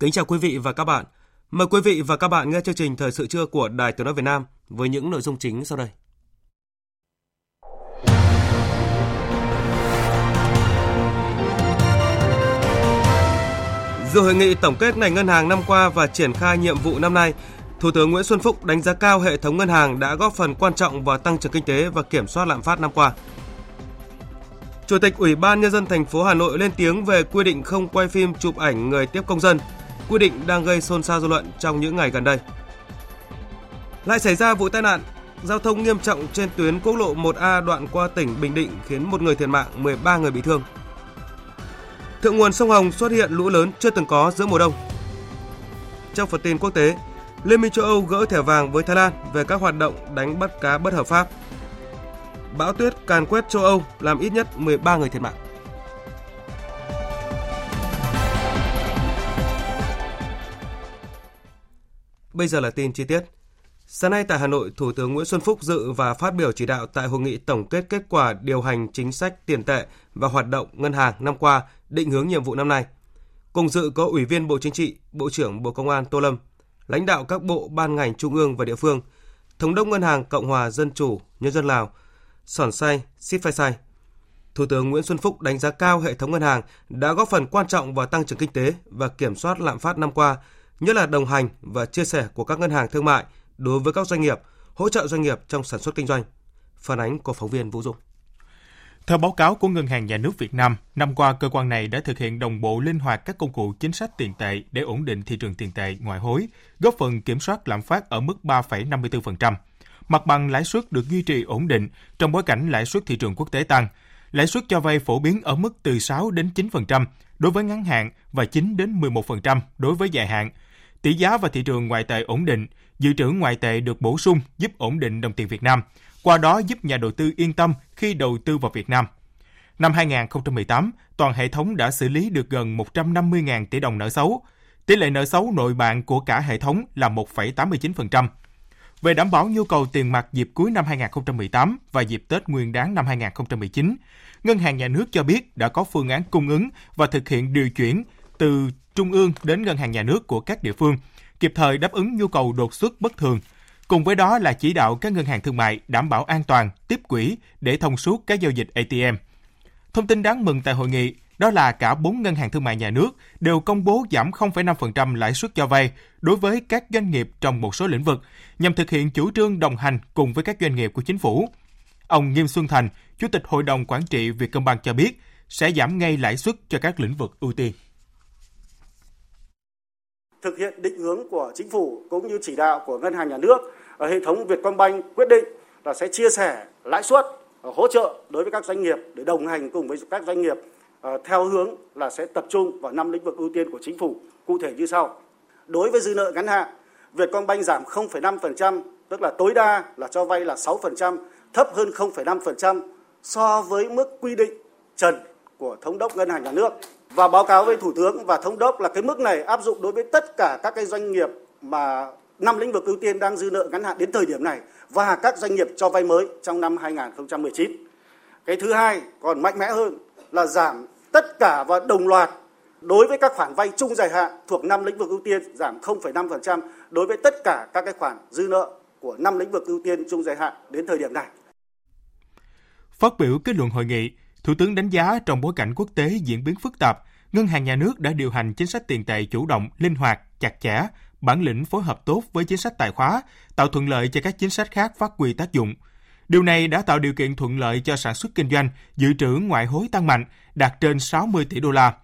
Kính chào quý vị và các bạn. Mời quý vị và các bạn nghe chương trình Thời sự trưa của Đài Tiếng nói Việt Nam với những nội dung chính sau đây. Dự hội nghị tổng kết ngành ngân hàng năm qua và triển khai nhiệm vụ năm nay, Thủ tướng Nguyễn Xuân Phúc đánh giá cao hệ thống ngân hàng đã góp phần quan trọng vào tăng trưởng kinh tế và kiểm soát lạm phát năm qua. Chủ tịch Ủy ban nhân dân thành phố Hà Nội lên tiếng về quy định không quay phim chụp ảnh người tiếp công dân. Quy định đang gây xôn xao dư luận trong những ngày gần đây. Lại xảy ra vụ tai nạn giao thông nghiêm trọng trên tuyến quốc lộ 1A đoạn qua tỉnh Bình Định khiến một người thiệt mạng, 13 người bị thương. Thượng nguồn sông Hồng xuất hiện lũ lớn chưa từng có giữa mùa đông. Trong phần tin quốc tế, Liên minh châu Âu gỡ thẻ vàng với Thái Lan về các hoạt động đánh bắt cá bất hợp pháp. Bão tuyết càn quét châu Âu làm ít nhất 13 người thiệt mạng. Bây giờ là tin chi tiết. Sáng nay tại Hà Nội, Thủ tướng Nguyễn Xuân Phúc dự và phát biểu chỉ đạo tại hội nghị tổng kết kết quả điều hành chính sách tiền tệ và hoạt động ngân hàng năm qua, định hướng nhiệm vụ năm nay. Cùng dự có Ủy viên Bộ Chính trị, Bộ trưởng Bộ Công an Tô Lâm, lãnh đạo các bộ ban ngành trung ương và địa phương, Thống đốc Ngân hàng Cộng hòa Dân chủ Nhân dân Lào, Sòn Say, Sít Phai Sai. Thủ tướng Nguyễn Xuân Phúc đánh giá cao hệ thống ngân hàng đã góp phần quan trọng vào tăng trưởng kinh tế và kiểm soát lạm phát năm qua, nhất là đồng hành và chia sẻ của các ngân hàng thương mại đối với các doanh nghiệp, hỗ trợ doanh nghiệp trong sản xuất kinh doanh. Phản ánh của phóng viên Vũ Dung. Theo báo cáo của Ngân hàng Nhà nước Việt Nam, năm qua cơ quan này đã thực hiện đồng bộ linh hoạt các công cụ chính sách tiền tệ để ổn định thị trường tiền tệ ngoại hối, góp phần kiểm soát lạm phát ở mức 3,54%. Mặt bằng lãi suất được duy trì ổn định trong bối cảnh lãi suất thị trường quốc tế tăng. Lãi suất cho vay phổ biến ở mức từ 6 đến 9% đối với ngắn hạn và 9 đến 11% đối với dài hạn. Tỷ giá và thị trường ngoại tệ ổn định, dự trữ ngoại tệ được bổ sung giúp ổn định đồng tiền Việt Nam, qua đó giúp nhà đầu tư yên tâm khi đầu tư vào Việt Nam. Năm 2018, toàn hệ thống đã xử lý được gần 150.000 tỷ đồng nợ xấu. Tỷ lệ nợ xấu nội bạn của cả hệ thống là 1,89%. Về đảm bảo nhu cầu tiền mặt dịp cuối năm 2018 và dịp Tết Nguyên đán năm 2019, Ngân hàng Nhà nước cho biết đã có phương án cung ứng và thực hiện điều chuyển từ trung ương đến Ngân hàng Nhà nước của các địa phương, kịp thời đáp ứng nhu cầu đột xuất bất thường. Cùng với đó là chỉ đạo các ngân hàng thương mại đảm bảo an toàn, tiếp quỹ để thông suốt các giao dịch ATM. Thông tin đáng mừng tại hội nghị đó là cả bốn ngân hàng thương mại nhà nước đều công bố giảm 0,5% lãi suất cho vay đối với các doanh nghiệp trong một số lĩnh vực nhằm thực hiện chủ trương đồng hành cùng với các doanh nghiệp của chính phủ. Ông Nghiêm Xuân Thành, Chủ tịch Hội đồng Quản trị Vietcombank cho biết sẽ giảm ngay lãi suất cho các lĩnh vực ưu tiên. Thực hiện định hướng của chính phủ cũng như chỉ đạo của ngân hàng nhà nước, ờ, hệ thống Vietcombank quyết định là sẽ chia sẻ lãi suất ờ, hỗ trợ đối với các doanh nghiệp để đồng hành cùng với các doanh nghiệp ờ, theo hướng là sẽ tập trung vào năm lĩnh vực ưu tiên của chính phủ, cụ thể như sau. Đối với dư nợ ngắn hạn, Vietcombank giảm 0,5%, tức là tối đa là cho vay là 6%, thấp hơn 0,5% so với mức quy định trần của thống đốc ngân hàng nhà nước và báo cáo với thủ tướng và thống đốc là cái mức này áp dụng đối với tất cả các cái doanh nghiệp mà năm lĩnh vực ưu tiên đang dư nợ ngắn hạn đến thời điểm này và các doanh nghiệp cho vay mới trong năm 2019. Cái thứ hai còn mạnh mẽ hơn là giảm tất cả và đồng loạt đối với các khoản vay chung dài hạn thuộc năm lĩnh vực ưu tiên giảm 0,5% đối với tất cả các cái khoản dư nợ của năm lĩnh vực ưu tiên chung dài hạn đến thời điểm này. Phát biểu kết luận hội nghị, Thủ tướng đánh giá trong bối cảnh quốc tế diễn biến phức tạp, Ngân hàng Nhà nước đã điều hành chính sách tiền tệ chủ động, linh hoạt, chặt chẽ, bản lĩnh phối hợp tốt với chính sách tài khóa, tạo thuận lợi cho các chính sách khác phát huy tác dụng. Điều này đã tạo điều kiện thuận lợi cho sản xuất kinh doanh, dự trữ ngoại hối tăng mạnh, đạt trên 60 tỷ đô la.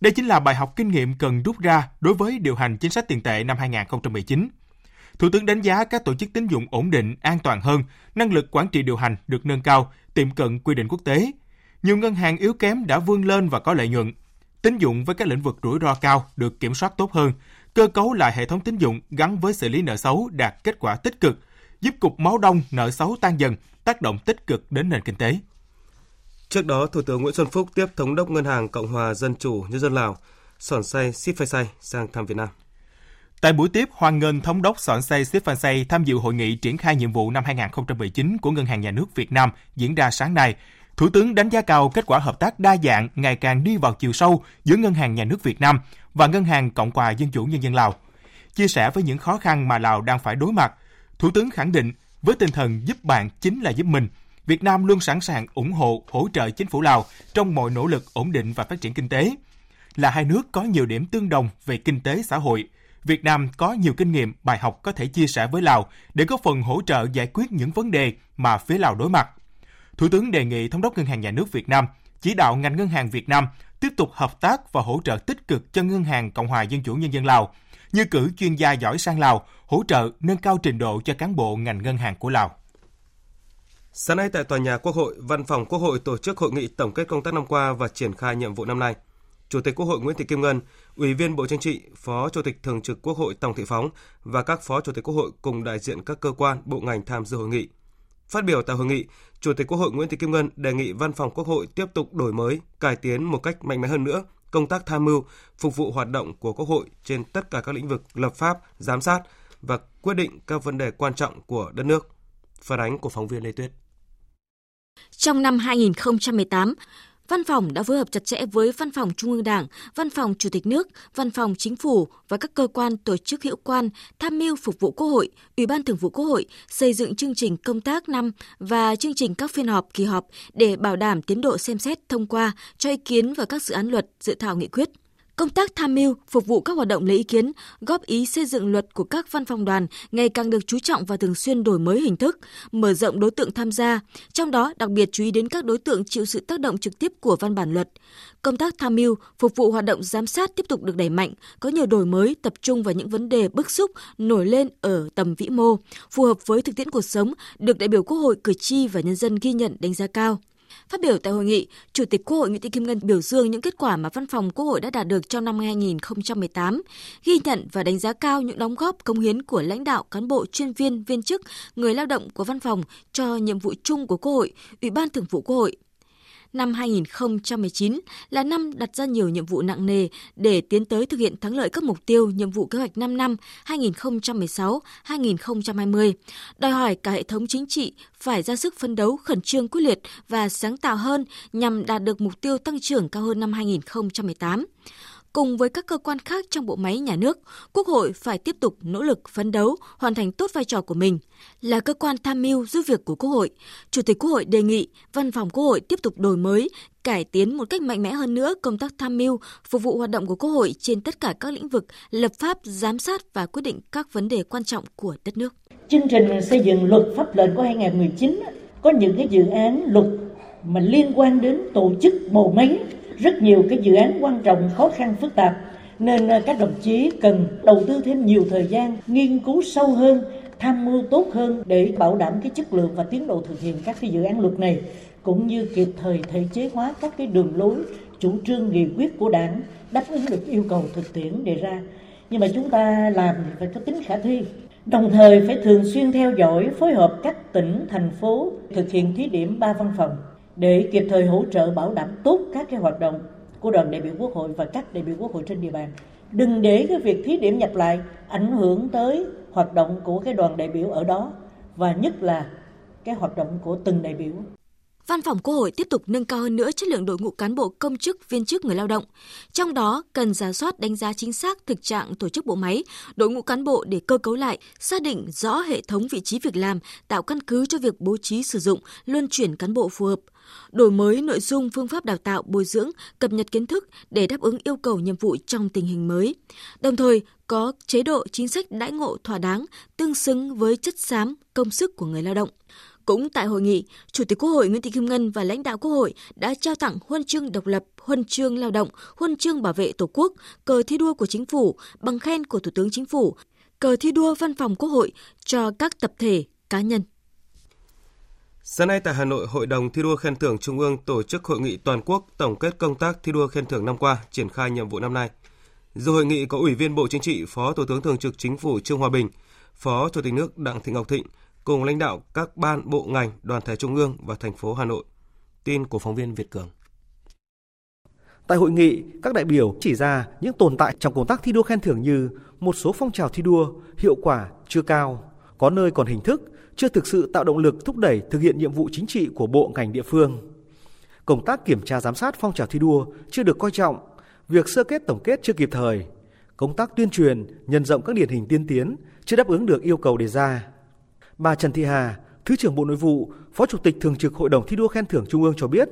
Đây chính là bài học kinh nghiệm cần rút ra đối với điều hành chính sách tiền tệ năm 2019. Thủ tướng đánh giá các tổ chức tín dụng ổn định, an toàn hơn, năng lực quản trị điều hành được nâng cao, tiệm cận quy định quốc tế. Nhiều ngân hàng yếu kém đã vươn lên và có lợi nhuận. Tín dụng với các lĩnh vực rủi ro cao được kiểm soát tốt hơn, cơ cấu lại hệ thống tín dụng gắn với xử lý nợ xấu đạt kết quả tích cực, giúp cục máu đông nợ xấu tan dần, tác động tích cực đến nền kinh tế. Trước đó, Thủ tướng Nguyễn Xuân Phúc tiếp Thống đốc Ngân hàng Cộng hòa Dân chủ Nhân dân Lào, Sòn Say Siphaisay sang thăm Việt Nam. Tại buổi tiếp, hoan nghênh Thống đốc Sòn Say Siphaisay tham dự hội nghị triển khai nhiệm vụ năm 2019 của Ngân hàng Nhà nước Việt Nam diễn ra sáng nay. Thủ tướng đánh giá cao kết quả hợp tác đa dạng ngày càng đi vào chiều sâu giữa Ngân hàng Nhà nước Việt Nam và Ngân hàng Cộng hòa Dân chủ Nhân dân Lào. Chia sẻ với những khó khăn mà Lào đang phải đối mặt, Thủ tướng khẳng định với tinh thần giúp bạn chính là giúp mình, Việt Nam luôn sẵn sàng ủng hộ, hỗ trợ chính phủ Lào trong mọi nỗ lực ổn định và phát triển kinh tế. Là hai nước có nhiều điểm tương đồng về kinh tế xã hội, Việt Nam có nhiều kinh nghiệm, bài học có thể chia sẻ với Lào để góp phần hỗ trợ giải quyết những vấn đề mà phía Lào đối mặt. Thủ tướng đề nghị Thống đốc Ngân hàng Nhà nước Việt Nam chỉ đạo ngành ngân hàng Việt Nam tiếp tục hợp tác và hỗ trợ tích cực cho Ngân hàng Cộng hòa Dân chủ Nhân dân Lào, như cử chuyên gia giỏi sang Lào, hỗ trợ nâng cao trình độ cho cán bộ ngành ngân hàng của Lào. Sáng nay tại tòa nhà Quốc hội, Văn phòng Quốc hội tổ chức hội nghị tổng kết công tác năm qua và triển khai nhiệm vụ năm nay. Chủ tịch Quốc hội Nguyễn Thị Kim Ngân, Ủy viên Bộ Chính trị, Phó Chủ tịch Thường trực Quốc hội Tòng Thị Phóng và các Phó Chủ tịch Quốc hội cùng đại diện các cơ quan, bộ ngành tham dự hội nghị. Phát biểu tại hội nghị, Chủ tịch Quốc hội Nguyễn Thị Kim Ngân đề nghị Văn phòng Quốc hội tiếp tục đổi mới, cải tiến một cách mạnh mẽ hơn nữa công tác tham mưu, phục vụ hoạt động của Quốc hội trên tất cả các lĩnh vực lập pháp, giám sát và quyết định các vấn đề quan trọng của đất nước. Phản ánh của phóng viên Lê Tuyết. Trong năm 2018, Văn phòng đã phối hợp chặt chẽ với Văn phòng Trung ương Đảng, Văn phòng Chủ tịch nước, Văn phòng Chính phủ và các cơ quan tổ chức hữu quan tham mưu phục vụ Quốc hội, Ủy ban Thường vụ Quốc hội xây dựng chương trình công tác năm và chương trình các phiên họp kỳ họp để bảo đảm tiến độ xem xét thông qua cho ý kiến vào các dự án luật, dự thảo nghị quyết. Công tác tham mưu, phục vụ các hoạt động lấy ý kiến, góp ý xây dựng luật của các văn phòng đoàn ngày càng được chú trọng và thường xuyên đổi mới hình thức, mở rộng đối tượng tham gia, trong đó đặc biệt chú ý đến các đối tượng chịu sự tác động trực tiếp của văn bản luật. Công tác tham mưu, phục vụ hoạt động giám sát tiếp tục được đẩy mạnh, có nhiều đổi mới tập trung vào những vấn đề bức xúc nổi lên ở tầm vĩ mô, phù hợp với thực tiễn cuộc sống, được đại biểu Quốc hội, cử tri và nhân dân ghi nhận đánh giá cao. Phát biểu tại hội nghị, Chủ tịch Quốc hội Nguyễn Thị Kim Ngân biểu dương những kết quả mà Văn phòng Quốc hội đã đạt được trong năm 2018, ghi nhận và đánh giá cao những đóng góp công hiến của lãnh đạo, cán bộ, chuyên viên, viên chức, người lao động của văn phòng cho nhiệm vụ chung của Quốc hội, Ủy ban Thường vụ Quốc hội năm 2019 là năm đặt ra nhiều nhiệm vụ nặng nề để tiến tới thực hiện thắng lợi các mục tiêu, nhiệm vụ kế hoạch 5 năm 2016-2020, đòi hỏi cả hệ thống chính trị phải ra sức phấn đấu khẩn trương quyết liệt và sáng tạo hơn nhằm đạt được mục tiêu tăng trưởng cao hơn năm 2018 cùng với các cơ quan khác trong bộ máy nhà nước, Quốc hội phải tiếp tục nỗ lực phấn đấu, hoàn thành tốt vai trò của mình. Là cơ quan tham mưu giúp việc của Quốc hội, Chủ tịch Quốc hội đề nghị Văn phòng Quốc hội tiếp tục đổi mới, cải tiến một cách mạnh mẽ hơn nữa công tác tham mưu, phục vụ hoạt động của Quốc hội trên tất cả các lĩnh vực lập pháp, giám sát và quyết định các vấn đề quan trọng của đất nước. Chương trình xây dựng luật pháp lệnh của 2019 có những cái dự án luật mà liên quan đến tổ chức bộ máy rất nhiều cái dự án quan trọng, khó khăn, phức tạp. Nên à, các đồng chí cần đầu tư thêm nhiều thời gian, nghiên cứu sâu hơn, tham mưu tốt hơn để bảo đảm cái chất lượng và tiến độ thực hiện các cái dự án luật này, cũng như kịp thời thể chế hóa các cái đường lối, chủ trương, nghị quyết của đảng đáp ứng được yêu cầu thực tiễn đề ra. Nhưng mà chúng ta làm thì phải có tính khả thi, đồng thời phải thường xuyên theo dõi, phối hợp các tỉnh, thành phố thực hiện thí điểm ba văn phòng để kịp thời hỗ trợ bảo đảm tốt các cái hoạt động của đoàn đại biểu quốc hội và các đại biểu quốc hội trên địa bàn. Đừng để cái việc thí điểm nhập lại ảnh hưởng tới hoạt động của cái đoàn đại biểu ở đó và nhất là cái hoạt động của từng đại biểu. Văn phòng Quốc hội tiếp tục nâng cao hơn nữa chất lượng đội ngũ cán bộ công chức, viên chức người lao động. Trong đó, cần giả soát đánh giá chính xác thực trạng tổ chức bộ máy, đội ngũ cán bộ để cơ cấu lại, xác định rõ hệ thống vị trí việc làm, tạo căn cứ cho việc bố trí sử dụng, luân chuyển cán bộ phù hợp đổi mới nội dung phương pháp đào tạo bồi dưỡng, cập nhật kiến thức để đáp ứng yêu cầu nhiệm vụ trong tình hình mới. Đồng thời, có chế độ chính sách đãi ngộ thỏa đáng, tương xứng với chất xám, công sức của người lao động. Cũng tại hội nghị, Chủ tịch Quốc hội Nguyễn Thị Kim Ngân và lãnh đạo Quốc hội đã trao tặng huân chương độc lập, huân chương lao động, huân chương bảo vệ Tổ quốc, cờ thi đua của chính phủ, bằng khen của Thủ tướng Chính phủ, cờ thi đua văn phòng Quốc hội cho các tập thể, cá nhân. Sáng nay tại Hà Nội, Hội đồng thi đua khen thưởng Trung ương tổ chức hội nghị toàn quốc tổng kết công tác thi đua khen thưởng năm qua, triển khai nhiệm vụ năm nay. Dự hội nghị có Ủy viên Bộ Chính trị, Phó Thủ tướng Thường trực Chính phủ Trương Hòa Bình, Phó Chủ tịch nước Đặng Thị Ngọc Thịnh cùng lãnh đạo các ban, bộ ngành, đoàn thể trung ương và thành phố Hà Nội. Tin của phóng viên Việt Cường. Tại hội nghị, các đại biểu chỉ ra những tồn tại trong công tác thi đua khen thưởng như một số phong trào thi đua hiệu quả chưa cao, có nơi còn hình thức, chưa thực sự tạo động lực thúc đẩy thực hiện nhiệm vụ chính trị của bộ ngành địa phương. Công tác kiểm tra giám sát phong trào thi đua chưa được coi trọng, việc sơ kết tổng kết chưa kịp thời, công tác tuyên truyền, nhân rộng các điển hình tiên tiến chưa đáp ứng được yêu cầu đề ra. Bà Trần Thị Hà, Thứ trưởng Bộ Nội vụ, Phó Chủ tịch Thường trực Hội đồng thi đua khen thưởng Trung ương cho biết,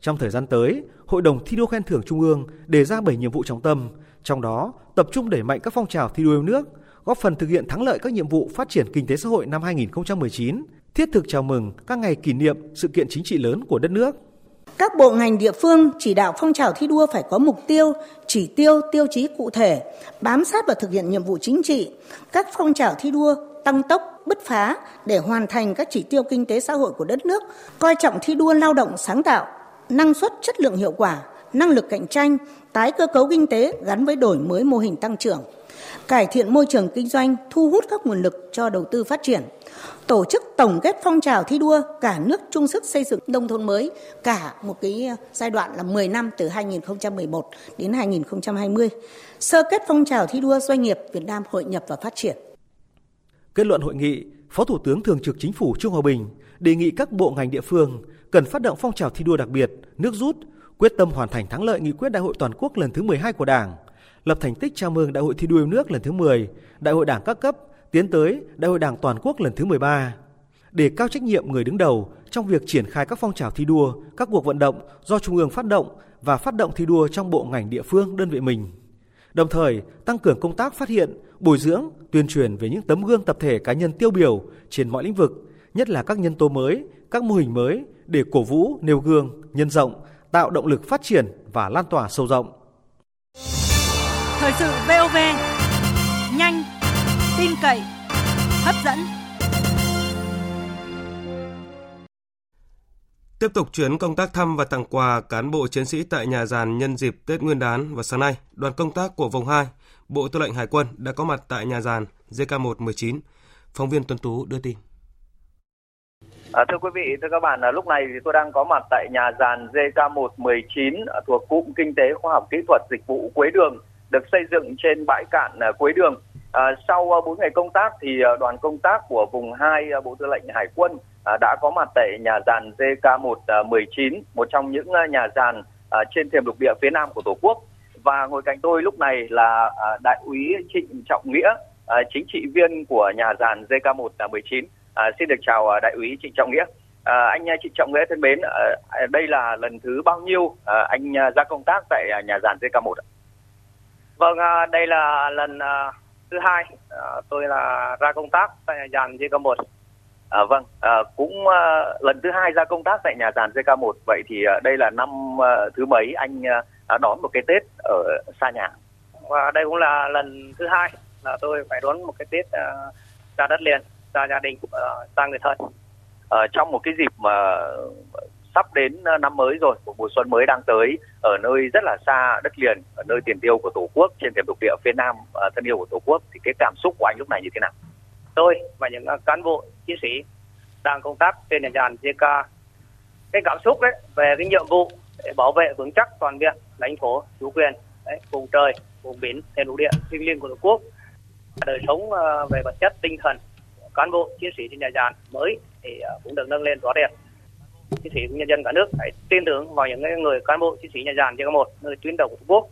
trong thời gian tới, Hội đồng thi đua khen thưởng Trung ương đề ra 7 nhiệm vụ trọng tâm, trong đó tập trung đẩy mạnh các phong trào thi đua yêu nước, góp phần thực hiện thắng lợi các nhiệm vụ phát triển kinh tế xã hội năm 2019, thiết thực chào mừng các ngày kỷ niệm sự kiện chính trị lớn của đất nước. Các bộ ngành địa phương chỉ đạo phong trào thi đua phải có mục tiêu, chỉ tiêu, tiêu chí cụ thể, bám sát và thực hiện nhiệm vụ chính trị. Các phong trào thi đua tăng tốc, bứt phá để hoàn thành các chỉ tiêu kinh tế xã hội của đất nước, coi trọng thi đua lao động sáng tạo, năng suất chất lượng hiệu quả, năng lực cạnh tranh, tái cơ cấu kinh tế gắn với đổi mới mô hình tăng trưởng, cải thiện môi trường kinh doanh, thu hút các nguồn lực cho đầu tư phát triển, tổ chức tổng kết phong trào thi đua cả nước chung sức xây dựng nông thôn mới cả một cái ờ, giai đoạn là 10 năm từ 2011 đến 2020, sơ kết phong trào thi đua doanh nghiệp Việt Nam hội nhập và phát triển. Kết luận hội nghị, Phó Thủ tướng Thường trực Chính phủ Trương Hòa Bình đề nghị các bộ ngành địa phương cần phát động phong trào thi đua đặc biệt, nước rút, quyết tâm hoàn thành thắng lợi nghị quyết Đại hội toàn quốc lần thứ 12 của Đảng, lập thành tích chào mừng Đại hội thi đua yêu nước lần thứ 10, Đại hội Đảng các cấp tiến tới Đại hội Đảng toàn quốc lần thứ 13 để cao trách nhiệm người đứng đầu trong việc triển khai các phong trào thi đua, các cuộc vận động do Trung ương phát động và phát động thi đua trong bộ ngành địa phương đơn vị mình. Đồng thời, tăng cường công tác phát hiện, bồi dưỡng, tuyên truyền về những tấm gương tập thể cá nhân tiêu biểu trên mọi lĩnh vực, nhất là các nhân tố mới, các mô hình mới để cổ vũ, nêu gương, nhân rộng, tạo động lực phát triển và lan tỏa sâu rộng. Thời sự VOV, nhanh, tin cậy, hấp dẫn. Tiếp tục chuyến công tác thăm và tặng quà cán bộ chiến sĩ tại nhà giàn nhân dịp Tết Nguyên đán và sáng nay, đoàn công tác của vùng 2, Bộ Tư lệnh Hải quân đã có mặt tại nhà giàn JK119. Phóng viên Tuấn Tú đưa tin. À, thưa quý vị, thưa các bạn, lúc này thì tôi đang có mặt tại nhà giàn JK119 thuộc cụm kinh tế khoa học kỹ thuật dịch vụ Quế Đường, được xây dựng trên bãi cạn à, Quế Đường. À, sau à, 4 ngày công tác thì à, đoàn công tác của vùng 2 Bộ Tư lệnh Hải quân đã có mặt tại nhà giàn JK119, một trong những nhà giàn trên thềm lục địa phía nam của Tổ quốc. Và ngồi cạnh tôi lúc này là Đại úy Trịnh Trọng Nghĩa, chính trị viên của nhà giàn JK119. À, xin được chào Đại úy Trịnh Trọng Nghĩa. À, anh Trịnh Trọng Nghĩa thân mến, à, đây là lần thứ bao nhiêu à, anh ra công tác tại nhà giàn JK1 ạ? Vâng, à, đây là lần à, thứ hai à, tôi là ra công tác tại nhà giàn JK1. À, vâng, à, cũng à, lần thứ hai ra công tác tại nhà giàn JK1. Vậy thì à, đây là năm à, thứ mấy anh à, đón một cái Tết ở xa nhà? Và đây cũng là lần thứ hai là tôi phải đón một cái Tết à, ra đất liền, ra gia đình, à, ra người thân. À, trong một cái dịp mà sắp đến ờ, năm mới rồi, một mùa xuân mới đang tới ở nơi rất là xa đất liền, ở nơi tiền tiêu của Tổ quốc trên thềm lục địa phía Nam ờ, thân yêu của Tổ quốc thì cái cảm xúc của anh lúc này như thế nào? tôi và những ờ, cán bộ chiến sĩ đang công tác trên nhà giàn JK cái cảm xúc đấy về cái nhiệm vụ để bảo vệ vững chắc toàn diện lãnh thổ chủ quyền đấy, vùng trời vùng biển thềm lục địa thiêng liêng của tổ quốc đời sống về vật chất tinh thần cán bộ chiến sĩ trên nhà giàn mới thì cũng được nâng lên rõ rệt chiến sĩ nhân dân cả nước hãy tin tưởng vào những người cán bộ chiến sĩ nhà giàn một nơi tuyến đầu của tổ quốc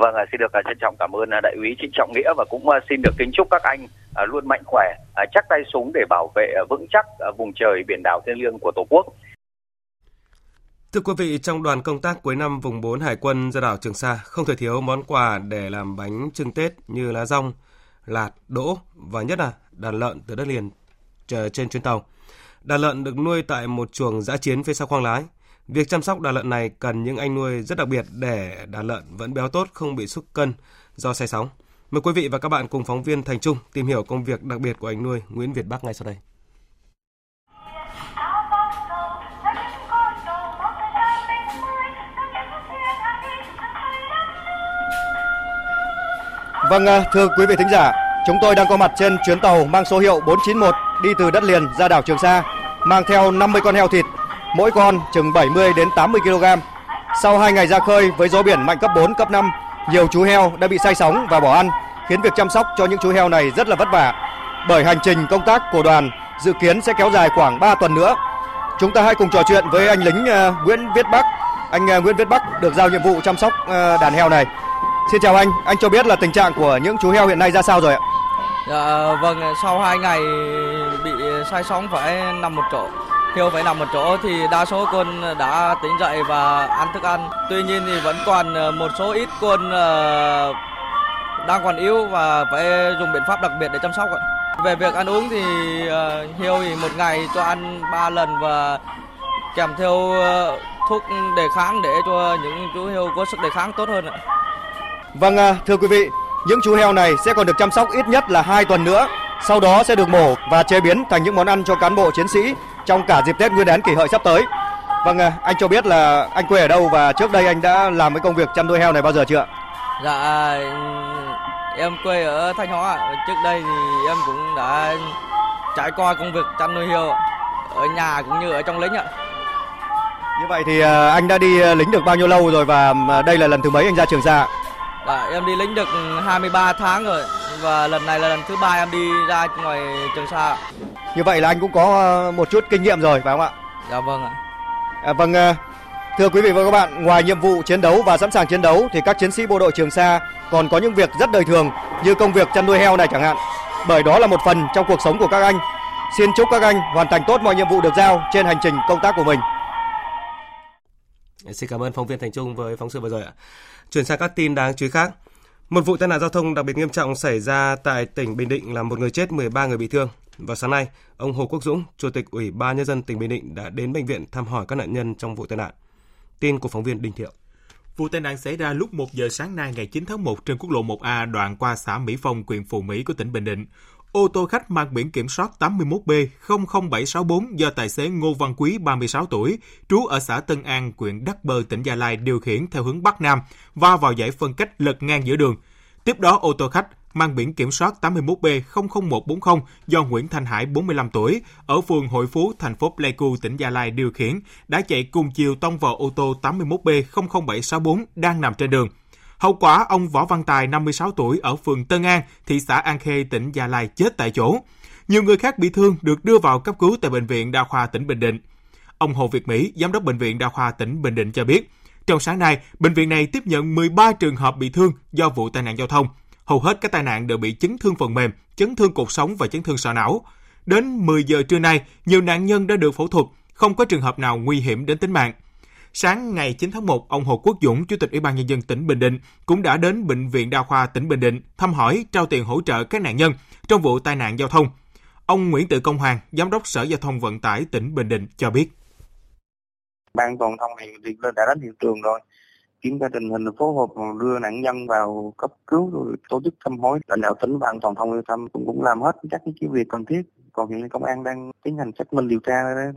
Vâng, xin được trân trọng cảm ơn đại úy Trịnh Trọng Nghĩa và cũng xin được kính chúc các anh luôn mạnh khỏe, chắc tay súng để bảo vệ vững chắc vùng trời biển đảo thiêng liêng của Tổ quốc. Thưa quý vị, trong đoàn công tác cuối năm vùng 4 Hải quân ra đảo Trường Sa không thể thiếu món quà để làm bánh trưng Tết như lá rong, lạt, đỗ và nhất là đàn lợn từ đất liền trên chuyến tàu. Đàn lợn được nuôi tại một chuồng giã chiến phía sau khoang lái. Việc chăm sóc đàn lợn này cần những anh nuôi rất đặc biệt để đàn lợn vẫn béo tốt không bị sút cân do say sóng. Mời quý vị và các bạn cùng phóng viên Thành Trung tìm hiểu công việc đặc biệt của anh nuôi Nguyễn Việt Bắc ngay sau đây. Vâng, à, thưa quý vị thính giả, chúng tôi đang có mặt trên chuyến tàu mang số hiệu 491 đi từ đất liền ra đảo Trường Sa, mang theo 50 con heo thịt, mỗi con chừng 70 đến 80 kg. Sau 2 ngày ra khơi với gió biển mạnh cấp 4, cấp 5, nhiều chú heo đã bị say sóng và bỏ ăn, khiến việc chăm sóc cho những chú heo này rất là vất vả. Bởi hành trình công tác của đoàn dự kiến sẽ kéo dài khoảng 3 tuần nữa. Chúng ta hãy cùng trò chuyện với anh lính ờ, Nguyễn Viết Bắc. Anh ờ, Nguyễn Viết Bắc được giao nhiệm vụ chăm sóc ờ, đàn heo này. Xin chào anh, anh cho biết là tình trạng của những chú heo hiện nay ra sao rồi ạ? Dạ vâng, sau 2 ngày bị say sóng phải nằm một chỗ. Heo phải nằm một chỗ thì đa số con đã tỉnh dậy và ăn thức ăn. Tuy nhiên thì vẫn còn ờ, một số ít con ờ, đang còn yếu và phải dùng biện pháp đặc biệt để chăm sóc ạ. Về việc ăn uống thì ờ, heo thì một ngày cho ăn 3 lần và kèm theo thuốc đề kháng để cho những chú heo có sức đề kháng tốt hơn ạ. Vâng, à, thưa quý vị, những chú heo này sẽ còn được chăm sóc ít nhất là 2 tuần nữa. Sau đó sẽ được mổ và chế biến thành những món ăn cho cán bộ chiến sĩ trong cả dịp Tết Nguyên đán kỷ hợi sắp tới. Vâng, anh cho biết là anh quê ở đâu và trước đây anh đã làm cái công việc chăn nuôi heo này bao giờ chưa? Dạ, em quê ở Thanh Hóa. Trước đây thì em cũng đã trải qua công việc chăn nuôi heo ở nhà cũng như ở trong lính ạ. Như vậy thì anh đã đi lính được bao nhiêu lâu rồi và đây là lần thứ mấy anh ra Trường Sa? Dạ, em đi lính được 23 tháng rồi và lần này là lần thứ ba em đi ra ngoài Trường Sa. Như vậy là anh cũng có một chút kinh nghiệm rồi phải không ạ? Dạ vâng ạ. À, vâng, thưa quý vị và các bạn, ngoài nhiệm vụ chiến đấu và sẵn sàng chiến đấu thì các chiến sĩ bộ đội Trường Sa còn có những việc rất đời thường như công việc chăn nuôi heo này chẳng hạn. Bởi đó là một phần trong cuộc sống của các anh. Xin chúc các anh hoàn thành tốt mọi nhiệm vụ được giao trên hành trình công tác của mình. Xin cảm ơn phóng viên Thành Trung với phóng sự vừa rồi ạ. Chuyển sang các tin đáng chú ý khác. Một vụ tai nạn giao thông đặc biệt nghiêm trọng xảy ra tại tỉnh Bình Định làm một người chết, 13 người bị thương. Vào sáng nay, ông Hồ Quốc Dũng, Chủ tịch Ủy ban Nhân dân tỉnh Bình Định đã đến bệnh viện thăm hỏi các nạn nhân trong vụ tai nạn. Tin của phóng viên Đinh Thiệu. Vụ tai nạn xảy ra lúc 1 giờ sáng nay ngày 9 tháng 1 trên quốc lộ 1A đoạn qua xã Mỹ Phong, huyện Phù Mỹ của tỉnh Bình Định. Ô tô khách mang biển kiểm soát 81B00764 do tài xế Ngô Văn Quý, 36 tuổi, trú ở xã Tân An, huyện Đắc Bơ, tỉnh Gia Lai điều khiển theo hướng Bắc Nam, va vào giải phân cách lật ngang giữa đường. Tiếp đó, ô tô khách mang biển kiểm soát 81B00140 do Nguyễn Thanh Hải, 45 tuổi, ở phường Hội Phú, thành phố Pleiku, tỉnh Gia Lai điều khiển, đã chạy cùng chiều tông vào ô tô 81B00764 đang nằm trên đường. Hậu quả, ông Võ Văn Tài, 56 tuổi, ở phường Tân An, thị xã An Khê, tỉnh Gia Lai chết tại chỗ. Nhiều người khác bị thương được đưa vào cấp cứu tại Bệnh viện Đa khoa tỉnh Bình Định. Ông Hồ Việt Mỹ, Giám đốc Bệnh viện Đa khoa tỉnh Bình Định cho biết, trong sáng nay, bệnh viện này tiếp nhận 13 trường hợp bị thương do vụ tai nạn giao thông. Hầu hết các tai nạn đều bị chấn thương phần mềm, chấn thương cột sống và chấn thương sọ não. Đến 10 giờ trưa nay, nhiều nạn nhân đã được phẫu thuật, không có trường hợp nào nguy hiểm đến tính mạng. Sáng ngày 9 tháng 1, ông Hồ Quốc Dũng, Chủ tịch Ủy ban Nhân dân tỉnh Bình Định, cũng đã đến Bệnh viện Đa khoa tỉnh Bình Định thăm hỏi, trao tiền hỗ trợ các nạn nhân trong vụ tai nạn giao thông. Ông Nguyễn Tự Công Hoàng, Giám đốc Sở Giao thông Vận tải tỉnh Bình Định cho biết. Ban toàn thông thì đã đến hiện trường rồi, kiểm tra tình hình phối hợp đưa nạn nhân vào cấp cứu rồi tổ chức thăm hỏi lãnh đạo tỉnh và ban toàn thông lưu thăm cũng cũng làm hết các cái việc cần thiết còn hiện công an đang tiến hành xác minh điều tra đấy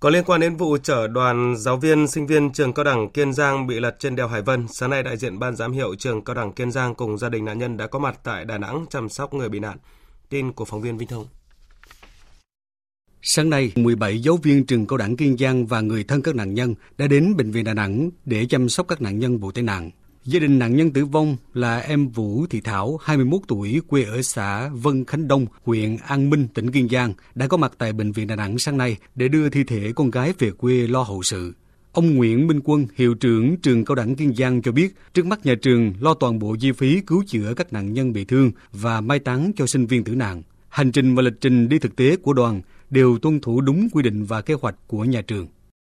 có liên quan đến vụ chở đoàn giáo viên sinh viên trường cao đẳng Kiên Giang bị lật trên đèo Hải Vân, sáng nay đại diện ban giám hiệu trường cao đẳng Kiên Giang cùng gia đình nạn nhân đã có mặt tại Đà Nẵng chăm sóc người bị nạn. Tin của phóng viên Vinh Thông. Sáng nay, 17 giáo viên trường cao đẳng Kiên Giang và người thân các nạn nhân đã đến bệnh viện Đà Nẵng để chăm sóc các nạn nhân vụ tai nạn. Gia đình nạn nhân tử vong là em Vũ Thị Thảo, 21 tuổi, quê ở xã Vân Khánh Đông, huyện An Minh, tỉnh Kiên Giang, đã có mặt tại Bệnh viện Đà Nẵng sáng nay để đưa thi thể con gái về quê lo hậu sự. Ông Nguyễn Minh Quân, hiệu trưởng trường cao đẳng Kiên Giang cho biết, trước mắt nhà trường lo toàn bộ chi phí cứu chữa các nạn nhân bị thương và mai táng cho sinh viên tử nạn. Hành trình và lịch trình đi thực tế của đoàn đều tuân thủ đúng quy định và kế hoạch của nhà trường.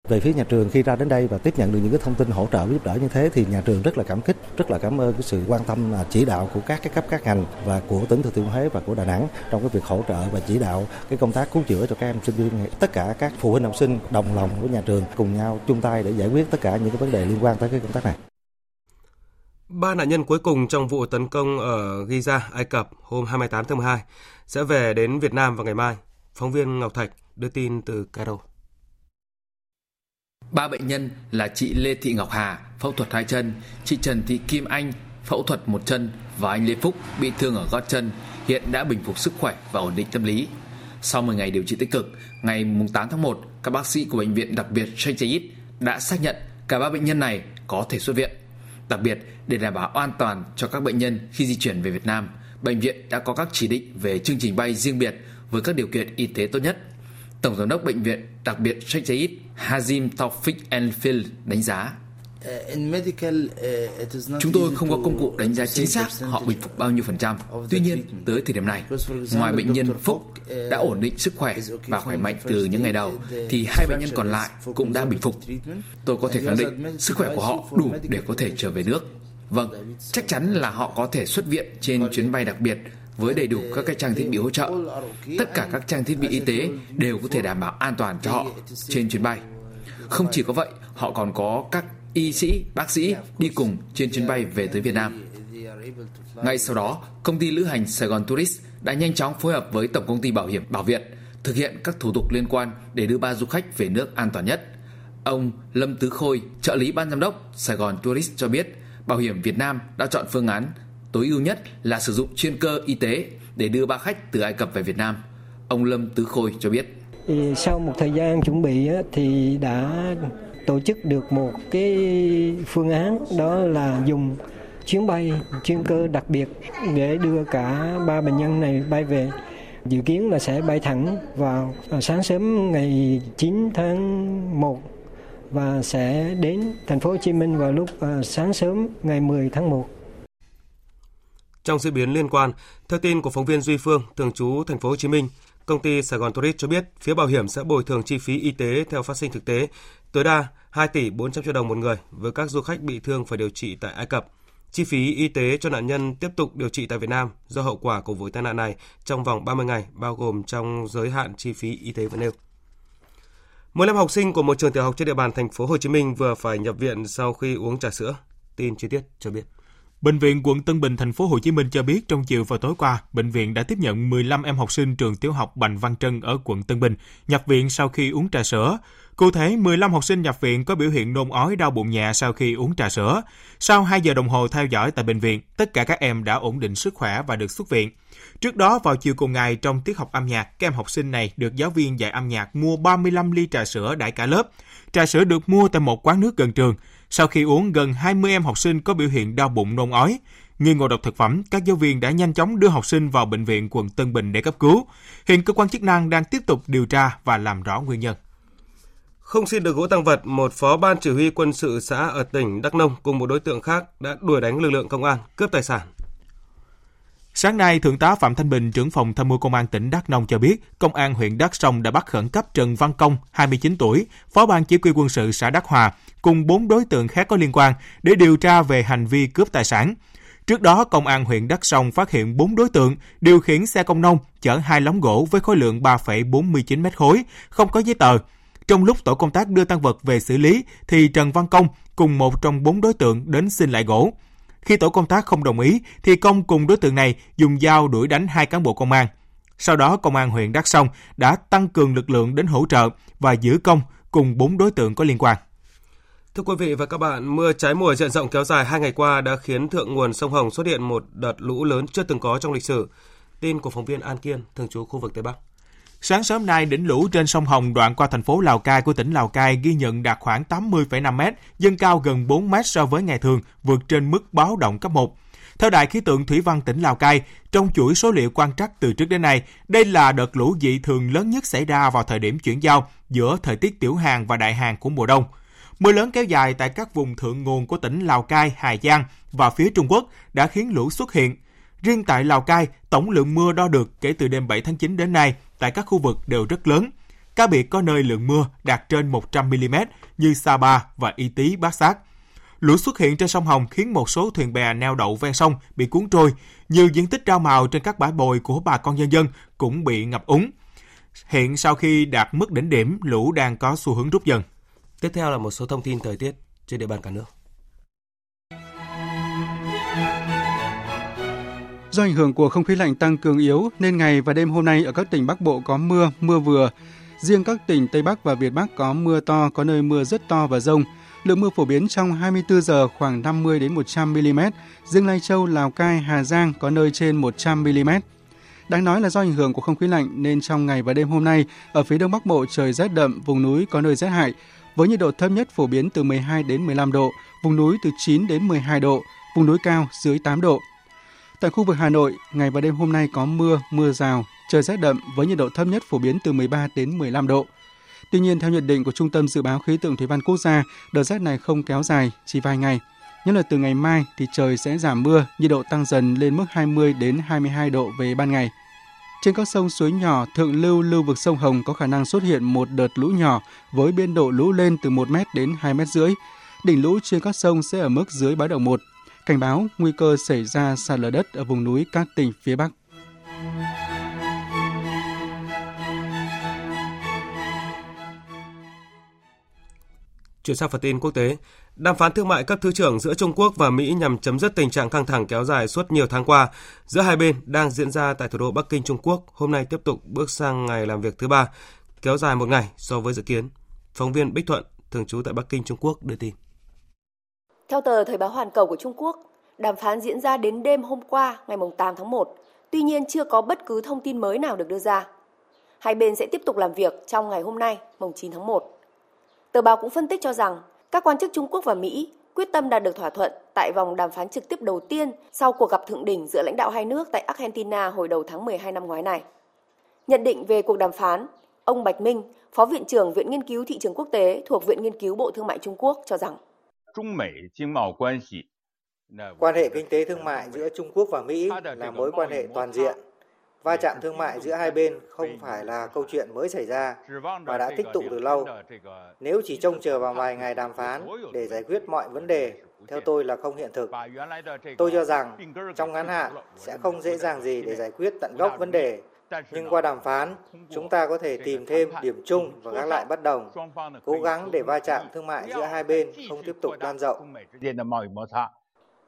Về phía nhà trường khi ra đến đây và tiếp nhận được những cái thông tin hỗ trợ giúp đỡ như thế thì nhà trường rất là cảm kích, rất là cảm ơn cái sự quan tâm à, chỉ đạo của các cái cấp các ngành và của tỉnh Thừa Thiên Huế và của Đà Nẵng trong cái việc hỗ trợ và chỉ đạo cái công tác cứu chữa cho các em sinh viên. Tất cả các phụ huynh học sinh đồng lòng với nhà trường cùng nhau chung tay để giải quyết tất cả những cái vấn đề liên quan tới cái công tác này. Ba nạn nhân cuối cùng trong vụ tấn công ở Giza, Ai Cập hôm 28 tháng 12 sẽ về đến Việt Nam vào ngày mai. Phóng viên Ngọc Thạch đưa tin từ Cairo. Ba bệnh nhân là chị Lê Thị Ngọc Hà, phẫu thuật hai chân, chị Trần Thị Kim Anh, phẫu thuật một chân và anh Lê Phúc bị thương ở gót chân, hiện đã bình phục sức khỏe và ổn định tâm lý. Sau 10 ngày điều trị tích cực, ngày 8 tháng 1, các bác sĩ của bệnh viện đặc biệt Sheikh đã xác nhận cả ba bệnh nhân này có thể xuất viện. Đặc biệt, để đảm bảo an toàn cho các bệnh nhân khi di chuyển về Việt Nam, bệnh viện đã có các chỉ định về chương trình bay riêng biệt với các điều kiện y tế tốt nhất. Tổng giám đốc bệnh viện đặc biệt Sheikh Zayed Hazim Taufik El-Fil đánh giá Chúng tôi không có công cụ đánh giá chính xác họ bình phục bao nhiêu phần trăm. Tuy nhiên, tới thời điểm này, ngoài bệnh nhân Phúc đã ổn định sức khỏe và khỏe mạnh từ những ngày đầu, thì hai bệnh nhân còn lại cũng đã bình phục. Tôi có thể khẳng định sức khỏe của họ đủ để có thể trở về nước. Vâng, chắc chắn là họ có thể xuất viện trên chuyến bay đặc biệt với đầy đủ các cái trang thiết bị hỗ trợ. Tất cả các trang thiết bị y tế đều có thể đảm bảo an toàn cho họ trên chuyến bay. Không chỉ có vậy, họ còn có các y sĩ, bác sĩ đi cùng trên chuyến bay về tới Việt Nam. Ngay sau đó, công ty lữ hành Sài Gòn Tourist đã nhanh chóng phối hợp với Tổng công ty Bảo hiểm Bảo Việt thực hiện các thủ tục liên quan để đưa ba du khách về nước an toàn nhất. Ông Lâm Tứ Khôi, trợ lý ban giám đốc Sài Gòn Tourist cho biết, Bảo hiểm Việt Nam đã chọn phương án tối ưu nhất là sử dụng chuyên cơ y tế để đưa ba khách từ Ai Cập về Việt Nam. Ông Lâm Tứ Khôi cho biết. Sau một thời gian chuẩn bị thì đã tổ chức được một cái phương án, đó là dùng chuyến bay chuyên cơ đặc biệt để đưa cả ba bệnh nhân này bay về dự kiến là sẽ bay thẳng vào à, sáng sớm ngày 9 tháng 1 và sẽ đến thành phố Hồ Chí Minh vào lúc à, sáng sớm ngày 10 tháng 1. Trong diễn biến liên quan, theo tin của phóng viên Duy Phương, thường trú thành phố Hồ Chí Minh, công ty Sài Gòn Tourist cho biết phía bảo hiểm sẽ bồi thường chi phí y tế theo phát sinh thực tế, tối đa 2 tỷ 400 triệu đồng một người với các du khách bị thương phải điều trị tại Ai Cập. Chi phí y tế cho nạn nhân tiếp tục điều trị tại Việt Nam do hậu quả của vụ tai nạn này trong vòng 30 ngày, bao gồm trong giới hạn chi phí y tế vừa nêu. 15 học sinh của một trường tiểu học trên địa bàn thành phố Hồ Chí Minh vừa phải nhập viện sau khi uống trà sữa. Tin chi tiết cho biết. Bệnh viện quận Tân Bình thành phố Hồ Chí Minh cho biết trong chiều và tối qua, bệnh viện đã tiếp nhận 15 em học sinh trường tiểu học Bành Văn Trân ở quận Tân Bình nhập viện sau khi uống trà sữa. Cụ thể, 15 học sinh nhập viện có biểu hiện nôn ói đau bụng nhẹ sau khi uống trà sữa. Sau 2 giờ đồng hồ theo dõi tại bệnh viện, tất cả các em đã ổn định sức khỏe và được xuất viện. Trước đó, vào chiều cùng ngày, trong tiết học âm nhạc, các em học sinh này được giáo viên dạy âm nhạc mua 35 ly trà sữa đãi cả lớp. Trà sữa được mua tại một quán nước gần trường. Sau khi uống, gần 20 em học sinh có biểu hiện đau bụng nôn ói. Nghi ngộ độc thực phẩm, các giáo viên đã nhanh chóng đưa học sinh vào bệnh viện quận Tân Bình để cấp cứu. Hiện cơ quan chức năng đang tiếp tục điều tra và làm rõ nguyên nhân. Không xin được gỗ tăng vật, một phó ban chỉ huy quân sự xã ở tỉnh Đắk Nông cùng một đối tượng khác đã đuổi đánh lực lượng công an, cướp tài sản. Sáng nay, Thượng tá Phạm Thanh Bình, trưởng phòng tham mưu công an tỉnh Đắk Nông cho biết, công an huyện Đắk Sông đã bắt khẩn cấp Trần Văn Công, 29 tuổi, phó ban chỉ huy quân sự xã Đắk Hòa, cùng bốn đối tượng khác có liên quan để điều tra về hành vi cướp tài sản. Trước đó, công an huyện Đắk Sông phát hiện 4 đối tượng điều khiển xe công nông chở hai lóng gỗ với khối lượng 3,49 mét khối, không có giấy tờ. Trong lúc tổ công tác đưa tăng vật về xử lý, thì Trần Văn Công cùng một trong bốn đối tượng đến xin lại gỗ. Khi tổ công tác không đồng ý, thì Công cùng đối tượng này dùng dao đuổi đánh hai cán bộ công an. Sau đó, công an huyện Đắk Sông đã tăng cường lực lượng đến hỗ trợ và giữ Công cùng bốn đối tượng có liên quan. Thưa quý vị và các bạn, mưa trái mùa diện rộng kéo dài hai ngày qua đã khiến thượng nguồn sông Hồng xuất hiện một đợt lũ lớn chưa từng có trong lịch sử. Tin của phóng viên An Kiên, thường trú khu vực Tây Bắc. Sáng sớm nay, đỉnh lũ trên sông Hồng đoạn qua thành phố Lào Cai của tỉnh Lào Cai ghi nhận đạt khoảng 80,5 m, dâng cao gần 4 m so với ngày thường, vượt trên mức báo động cấp 1. Theo Đài khí tượng Thủy văn tỉnh Lào Cai, trong chuỗi số liệu quan trắc từ trước đến nay, đây là đợt lũ dị thường lớn nhất xảy ra vào thời điểm chuyển giao giữa thời tiết tiểu hàng và đại hàng của mùa đông. Mưa lớn kéo dài tại các vùng thượng nguồn của tỉnh Lào Cai, Hà Giang và phía Trung Quốc đã khiến lũ xuất hiện. Riêng tại Lào Cai, tổng lượng mưa đo được kể từ đêm 7 tháng 9 đến nay tại các khu vực đều rất lớn. Cá biệt có nơi lượng mưa đạt trên 100 mm như Sa Pa và Y Tý Bát Sát. Lũ xuất hiện trên sông Hồng khiến một số thuyền bè neo đậu ven sông bị cuốn trôi. Nhiều diện tích rau màu trên các bãi bồi của bà con nhân dân cũng bị ngập úng. Hiện sau khi đạt mức đỉnh điểm, lũ đang có xu hướng rút dần. Tiếp theo là một số thông tin thời tiết trên địa bàn cả nước. Do ảnh hưởng của không khí lạnh tăng cường yếu nên ngày và đêm hôm nay ở các tỉnh Bắc Bộ có mưa, mưa vừa. Riêng các tỉnh Tây Bắc và Việt Bắc có mưa to, có nơi mưa rất to và rông. Lượng mưa phổ biến trong 24 giờ khoảng 50 đến 100 mm. Riêng Lai Châu, Lào Cai, Hà Giang có nơi trên 100 mm. Đáng nói là do ảnh hưởng của không khí lạnh nên trong ngày và đêm hôm nay, ở phía đông bắc bộ trời rét đậm, vùng núi có nơi rét hại, với nhiệt độ thấp nhất phổ biến từ 12 đến 15 độ, vùng núi từ 9 đến 12 độ, vùng núi cao dưới 8 độ. Tại khu vực Hà Nội, ngày và đêm hôm nay có mưa, mưa rào, trời rét đậm với nhiệt độ thấp nhất phổ biến từ 13 đến 15 độ. Tuy nhiên, theo nhận định của Trung tâm Dự báo Khí tượng Thủy văn Quốc gia, đợt rét này không kéo dài, chỉ vài ngày. Nhất là từ ngày mai thì trời sẽ giảm mưa, nhiệt độ tăng dần lên mức 20 đến 22 độ về ban ngày. Trên các sông suối nhỏ, thượng lưu lưu vực sông Hồng có khả năng xuất hiện một đợt lũ nhỏ với biên độ lũ lên từ 1 m đến 2 m rưỡi. Đỉnh lũ trên các sông sẽ ở mức dưới báo động 1. Cảnh báo nguy cơ xảy ra sạt lở đất ở vùng núi các tỉnh phía Bắc. Chuyển sang phần tin quốc tế, đàm phán thương mại cấp thứ trưởng giữa Trung Quốc và Mỹ nhằm chấm dứt tình trạng căng thẳng kéo dài suốt nhiều tháng qua giữa hai bên đang diễn ra tại thủ đô Bắc Kinh Trung Quốc, hôm nay tiếp tục bước sang ngày làm việc thứ ba, kéo dài một ngày so với dự kiến. Phóng viên Bích Thuận, thường trú tại Bắc Kinh Trung Quốc đưa tin. Theo tờ Thời báo Hoàn Cầu của Trung Quốc, đàm phán diễn ra đến đêm hôm qua, ngày 8 tháng 1, tuy nhiên chưa có bất cứ thông tin mới nào được đưa ra. Hai bên sẽ tiếp tục làm việc trong ngày hôm nay, mùng 9 tháng 1. Tờ báo cũng phân tích cho rằng các quan chức Trung Quốc và Mỹ quyết tâm đạt được thỏa thuận tại vòng đàm phán trực tiếp đầu tiên sau cuộc gặp thượng đỉnh giữa lãnh đạo hai nước tại Argentina hồi đầu tháng 12 năm ngoái này. Nhận định về cuộc đàm phán, ông Bạch Minh, Phó Viện trưởng Viện Nghiên cứu Thị trường Quốc tế thuộc Viện Nghiên cứu Bộ Thương mại Trung Quốc cho rằng Quan hệ kinh tế thương mại giữa Trung Quốc và Mỹ là mối quan hệ toàn diện. Va chạm thương mại giữa hai bên không phải là câu chuyện mới xảy ra mà đã tích tụ từ lâu. Nếu chỉ trông chờ vào vài ngày đàm phán để giải quyết mọi vấn đề, theo tôi là không hiện thực. Tôi cho rằng trong ngắn hạn sẽ không dễ dàng gì để giải quyết tận gốc vấn đề. Nhưng qua đàm phán, chúng ta có thể tìm thêm điểm chung và gác lại bất đồng, cố gắng để va chạm thương mại giữa hai bên không tiếp tục lan rộng.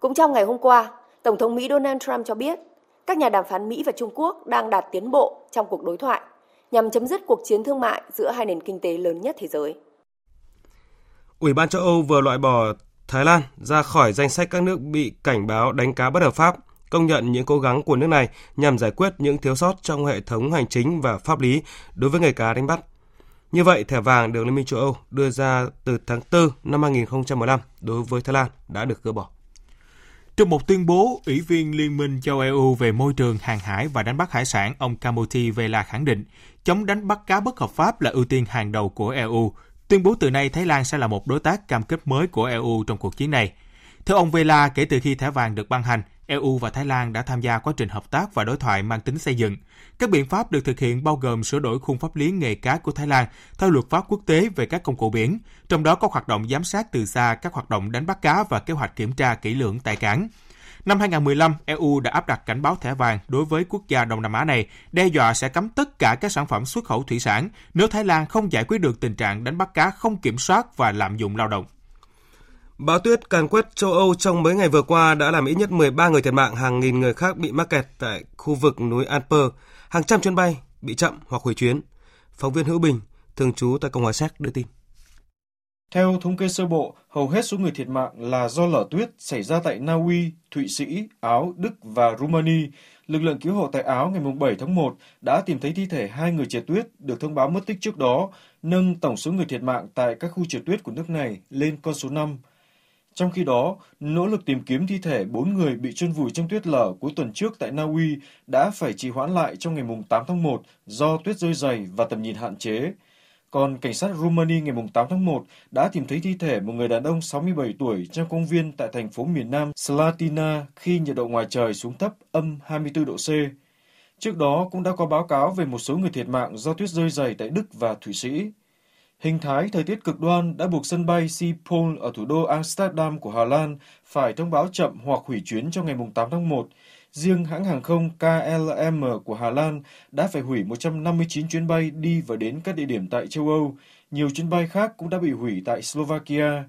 Cũng trong ngày hôm qua, Tổng thống Mỹ Donald Trump cho biết các nhà đàm phán Mỹ và Trung Quốc đang đạt tiến bộ trong cuộc đối thoại nhằm chấm dứt cuộc chiến thương mại giữa hai nền kinh tế lớn nhất thế giới. Ủy ban châu Âu vừa loại bỏ Thái Lan ra khỏi danh sách các nước bị cảnh báo đánh cá bất hợp pháp, công nhận những cố gắng của nước này nhằm giải quyết những thiếu sót trong hệ thống hành chính và pháp lý đối với nghề cá đánh bắt. Như vậy, thẻ vàng được Liên minh châu Âu đưa ra từ tháng 4 năm 2015 đối với Thái Lan đã được gỡ bỏ. Trong một tuyên bố, Ủy viên Liên minh châu EU về môi trường, hàng hải và đánh bắt hải sản, ông Kamuti Vela khẳng định, chống đánh bắt cá bất hợp pháp là ưu tiên hàng đầu của EU. Tuyên bố từ nay Thái Lan sẽ là một đối tác cam kết mới của EU trong cuộc chiến này. Theo ông Vela, kể từ khi thẻ vàng được ban hành, EU và Thái Lan đã tham gia quá trình hợp tác và đối thoại mang tính xây dựng. Các biện pháp được thực hiện bao gồm sửa đổi khung pháp lý nghề cá của Thái Lan theo luật pháp quốc tế về các công cụ biển, trong đó có hoạt động giám sát từ xa các hoạt động đánh bắt cá và kế hoạch kiểm tra kỹ lưỡng tại cảng. Năm 2015, EU đã áp đặt cảnh báo thẻ vàng đối với quốc gia Đông Nam Á này, đe dọa sẽ cấm tất cả các sản phẩm xuất khẩu thủy sản nếu Thái Lan không giải quyết được tình trạng đánh bắt cá không kiểm soát và lạm dụng lao động. Bão tuyết càn quét châu Âu trong mấy ngày vừa qua đã làm ít nhất 13 người thiệt mạng, hàng nghìn người khác bị mắc kẹt tại khu vực núi Alper, hàng trăm chuyến bay bị chậm hoặc hủy chuyến. Phóng viên Hữu Bình, thường trú tại Cộng hòa Séc đưa tin. Theo thống kê sơ bộ, hầu hết số người thiệt mạng là do lở tuyết xảy ra tại Na Uy, Thụy Sĩ, Áo, Đức và Rumani. Lực lượng cứu hộ tại Áo ngày 7 tháng 1 đã tìm thấy thi thể hai người trượt tuyết được thông báo mất tích trước đó, nâng tổng số người thiệt mạng tại các khu trượt tuyết của nước này lên con số 5. Trong khi đó, nỗ lực tìm kiếm thi thể 4 người bị chôn vùi trong tuyết lở cuối tuần trước tại Na Uy đã phải trì hoãn lại trong ngày 8 tháng 1 do tuyết rơi dày và tầm nhìn hạn chế. Còn cảnh sát Rumani ngày 8 tháng 1 đã tìm thấy thi thể một người đàn ông 67 tuổi trong công viên tại thành phố miền Nam Slatina khi nhiệt độ ngoài trời xuống thấp âm 24 độ C. Trước đó cũng đã có báo cáo về một số người thiệt mạng do tuyết rơi dày tại Đức và Thụy Sĩ. Hình thái thời tiết cực đoan đã buộc sân bay Schiphol ở thủ đô Amsterdam của Hà Lan phải thông báo chậm hoặc hủy chuyến trong ngày 8 tháng 1. Riêng hãng hàng không KLM của Hà Lan đã phải hủy 159 chuyến bay đi và đến các địa điểm tại châu Âu. Nhiều chuyến bay khác cũng đã bị hủy tại Slovakia.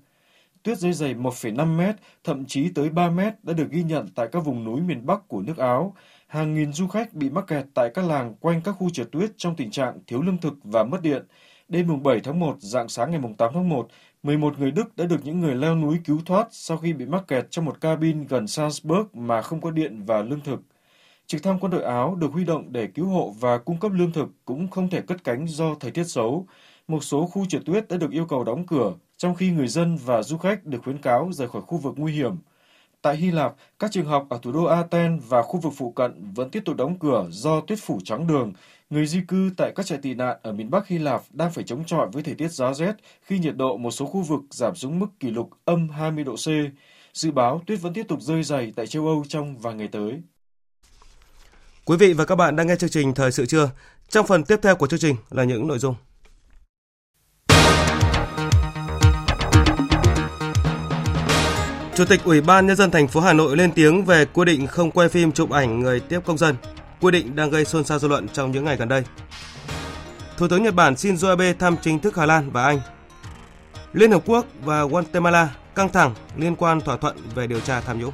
Tuyết rơi dày 1,5 mét, thậm chí tới 3 mét đã được ghi nhận tại các vùng núi miền Bắc của nước Áo. Hàng nghìn du khách bị mắc kẹt tại các làng quanh các khu trượt tuyết trong tình trạng thiếu lương thực và mất điện. Đêm 7 tháng 1, dạng sáng ngày 8 tháng 1, 11 người Đức đã được những người leo núi cứu thoát sau khi bị mắc kẹt trong một cabin gần Salzburg mà không có điện và lương thực. Trực thăng quân đội Áo được huy động để cứu hộ và cung cấp lương thực cũng không thể cất cánh do thời tiết xấu. Một số khu trượt tuyết đã được yêu cầu đóng cửa, trong khi người dân và du khách được khuyến cáo rời khỏi khu vực nguy hiểm. Tại Hy Lạp, các trường học ở thủ đô Athens và khu vực phụ cận vẫn tiếp tục đóng cửa do tuyết phủ trắng đường. Người di cư tại các trại tị nạn ở miền Bắc Hy Lạp đang phải chống chọi với thời tiết giá rét khi nhiệt độ một số khu vực giảm xuống mức kỷ lục âm 20 độ C. Dự báo tuyết vẫn tiếp tục rơi dày tại châu Âu trong vài ngày tới. Quý vị và các bạn đang nghe chương trình Thời sự trưa. Trong phần tiếp theo của chương trình là những nội dung. Chủ tịch Ủy ban nhân dân thành phố Hà Nội lên tiếng về quy định không quay phim chụp ảnh người tiếp công dân. Quy định đang gây xôn xao dư luận trong những ngày gần đây. Thủ tướng Nhật Bản Shinzo Abe thăm chính thức Hà Lan và Anh. Liên Hợp Quốc và Guatemala căng thẳng liên quan thỏa thuận về điều tra tham nhũng.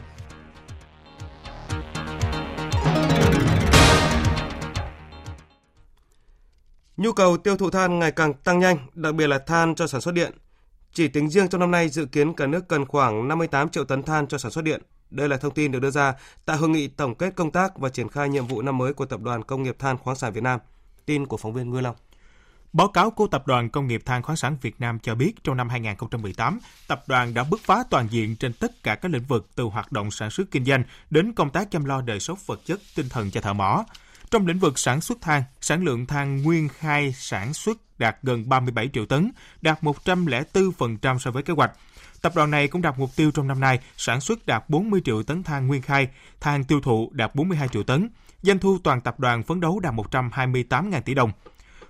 Nhu cầu tiêu thụ than ngày càng tăng nhanh, đặc biệt là than cho sản xuất điện. Chỉ tính riêng trong năm nay dự kiến cả nước cần khoảng 58 triệu tấn than cho sản xuất điện. Đây là thông tin được đưa ra tại hội nghị tổng kết công tác và triển khai nhiệm vụ năm mới của Tập đoàn Công nghiệp Than khoáng sản Việt Nam. Tin của phóng viên Nguyên Long. Báo cáo của Tập đoàn Công nghiệp Than khoáng sản Việt Nam cho biết trong năm 2018, tập đoàn đã bứt phá toàn diện trên tất cả các lĩnh vực từ hoạt động sản xuất kinh doanh đến công tác chăm lo đời sống vật chất, tinh thần cho thợ mỏ. Trong lĩnh vực sản xuất than, sản lượng than nguyên khai sản xuất đạt gần 37 triệu tấn, đạt 104% so với kế hoạch. Tập đoàn này cũng đặt mục tiêu trong năm nay sản xuất đạt 40 triệu tấn than nguyên khai, than tiêu thụ đạt 42 triệu tấn. Doanh thu toàn tập đoàn phấn đấu đạt 128.000 tỷ đồng.